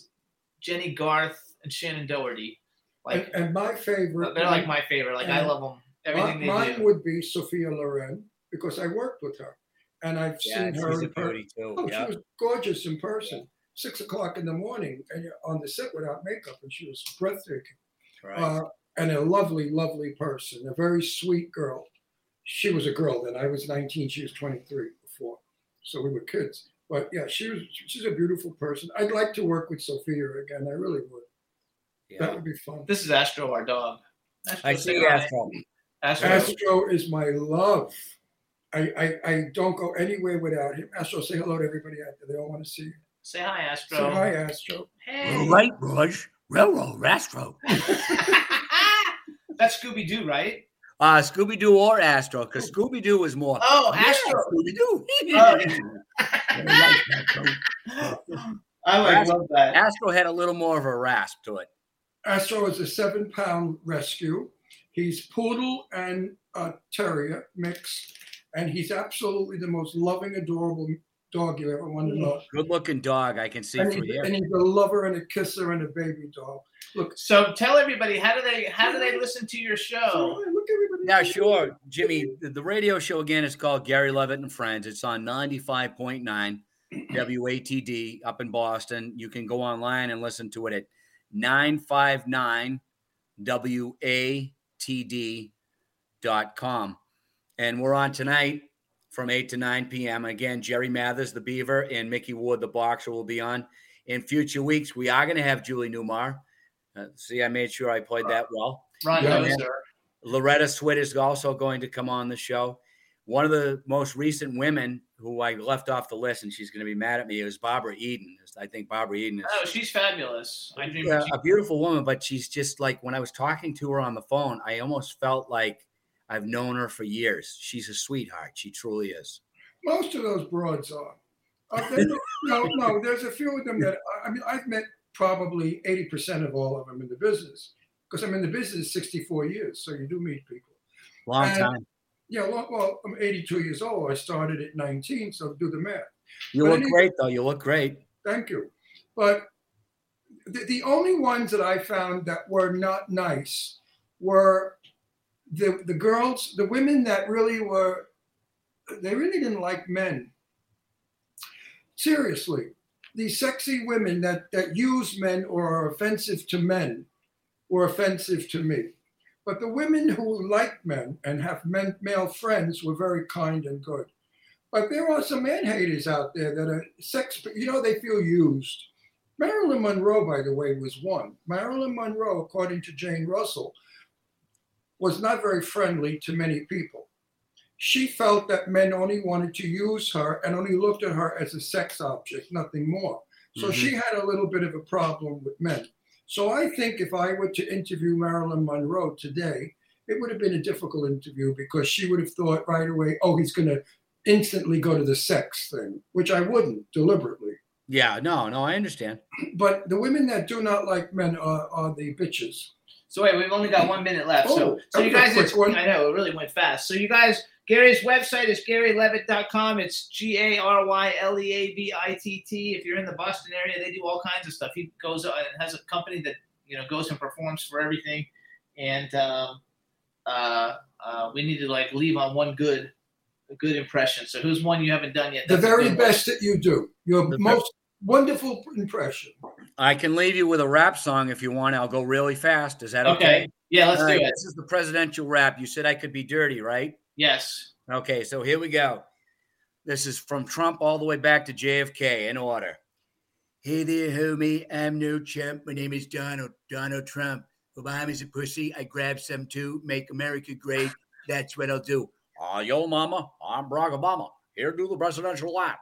Jennie Garth, and Shannen Doherty. Like and, and my favorite. they're like my favorite. Like I love them. Everything mi- they mine do. would be Sophia Loren because I worked with her, and I've Yeah, seen her she's a in per- too. Oh, yeah. she was gorgeous in person. Six o'clock in the morning, and you're on the set without makeup, and she was breathtaking. Right. Uh, and a lovely, lovely person, a very sweet girl. She was a girl then. I was 19. She was 23 before, so we were kids. But yeah, she was. She's a beautiful person. I'd like to work with Sophia again. I really would. Yeah. That would be fun. This is Astro, our dog. I see. Astro. Astro. Astro is my love. I, I I don't go anywhere without him. Astro, say hello to everybody out there. They all want to see you. Say hi, Astro. Say hi, Astro. Hey. All right, Raj. Railroad Astro. That's Scooby Doo, right? Uh, Scooby Doo or Astro, because Scooby Doo is more. Oh, Yeah, Astro. Scooby Doo. Oh, I like Astro, love that. Astro had a little more of a rasp to it. Astro is a seven pound rescue. He's poodle and uh, terrier mix, and he's absolutely the most loving, adorable dog you ever want to mm. know. Good looking dog. I can see And, through he- here. and he's a lover and a kisser and a baby dog. Look, So tell everybody how do they how do they listen to your show? Yeah, sure, Jimmy. The, the radio show again is called Gary Leavitt and Friends. It's on ninety five point nine WATD up in Boston. You can go online and listen to it at nine five nine WATD dot com. And we're on tonight from 8 to 9 p.m. Again, Jerry Mathers, the Beaver, and Micky Ward, the Boxer, will be on. In future weeks, we are going to have Julie Newmar. Uh, see, I made sure I played that well. Ron Yeah. Loretta Swit is also going to come on the show. One of the most recent women who I left off the list, and she's going to be mad at me, is Barbara Eden. I think Barbara Eden is Oh, she's fabulous. I dream yeah, of a beautiful woman, but she's just like when I was talking to her on the phone, I almost felt like I've known her for years. She's a sweetheart. She truly is. most of those broads are. Uh, no, no, there's a few of them that I mean, I've met probably 80% of all of them in the business because I'm in the business 64 years, so you do meet people. Long And- time. Yeah, well, well, I'm 82 years old. I started at 19, so do the math. You But look anyway- great, though. You look great. Thank you. But the, the only ones that I found that were not nice were the the girls, the women that really were they really didn't like men. Seriously, these sexy women that that use men or are offensive to men were offensive to me. But the women who like men and have men, male friends were very kind and good. But there are some man haters out there that are sex, you know, they feel used. Marilyn Monroe, by the way, was one. Marilyn Monroe, according to Jane Russell, was not very friendly to many people. She felt that men only wanted to use her and only looked at her as a sex object, nothing more. So Mhm. she had a little bit of a problem with men. So I think if I were to interview Marilyn Monroe today, it would have been a difficult interview because she would have thought right away, oh, he's going to instantly go to the sex thing, which I wouldn't deliberately. Yeah, no, no, I understand. But the women that do not like men are, are the bitches. So wait, we've only got one minute left. Oh, so, so you guys, it's, one. I know it really went fast. So you guys, Gary's website is GaryLeavitt.com. It's G A R Y L E A V I T T. If you're in the Boston area, they do all kinds of stuff. He goes uh, and has a company that you know goes and performs for everything. And um, uh, uh, we need to like leave on one good, good impression. So who's one you haven't done yet? The That's a very good one. best that you do. Your most wonderful impression. I can leave you with a rap song if you want. I'll go really fast. Is that okay? Okay. Yeah, let's All do right, it. This is the presidential rap. You said I could be dirty, right? Yes. Okay, so here we go. This is from Trump all the way back to JFK in order. Hey there, homie. I'm no chump. My name is Donald, Donald Trump. Obama's a pussy. I grab some too. Make America great. That's what I'll do. Uh, yo, mama. I'm Barack Obama. Here do the presidential lap.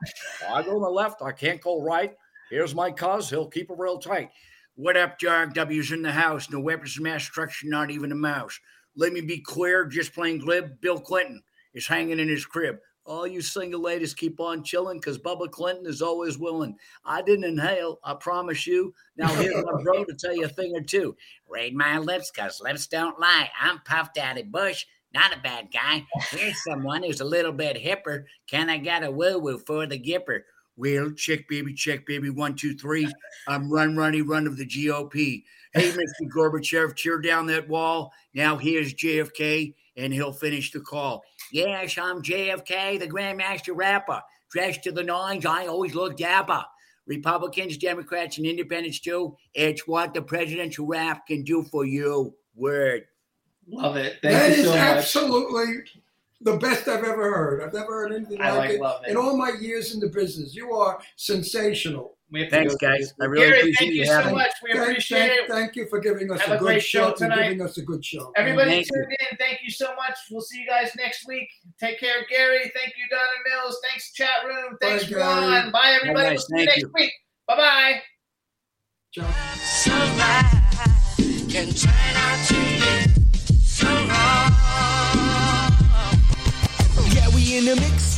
I go to the left. I can't go right. Here's my cuz. He'll keep it real tight. What up, John? W's in the house. No weapons of mass destruction, not even a mouse. Let me be clear, just plain glib. Bill Clinton is hanging in his crib. All you single ladies keep on chilling because Bubba Clinton is always willing. I didn't inhale, I promise you. Now here's my bro to tell you a thing or two. Read my lips, cause lips don't lie. I'm Puff Daddy Bush, not a bad guy. Here's someone who's a little bit hipper. Can I get a woo woo for the gipper? Well, check, baby, check, baby. One, two, three. I'm run, runny, run of the GOP. Hey, Mr. Gorbachev, tear down that wall. Now here's JFK, and he'll finish the call. Yes, I'm JFK, the Grandmaster Rapper. Dressed to the nines, I always look dapper. Republicans, Democrats, and independents too. It's what the presidential rap can do for you. Word. Love it. Thank That you so much. absolutely the best I've ever heard. I've never heard anything I like, like it love it. in all my years in the business. You are sensational. We have Thanks, guys. I really Gary, appreciate thank you you so having me. much. We Thank- appreciate thank, it. Thank you for giving us Have a a good great show show tonight. and giving us a good show. Everybody Thank you. tuned in. Thank you so much. We'll see you guys next week. Take care, Gary. Thank you, Donna Mills. Thanks, chat room. Thanks, Bye, Gary. Ron. Bye, everybody. Bye, we'll see you next you. week. Bye bye. can in the mix.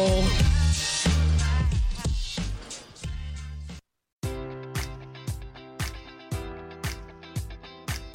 Bowl.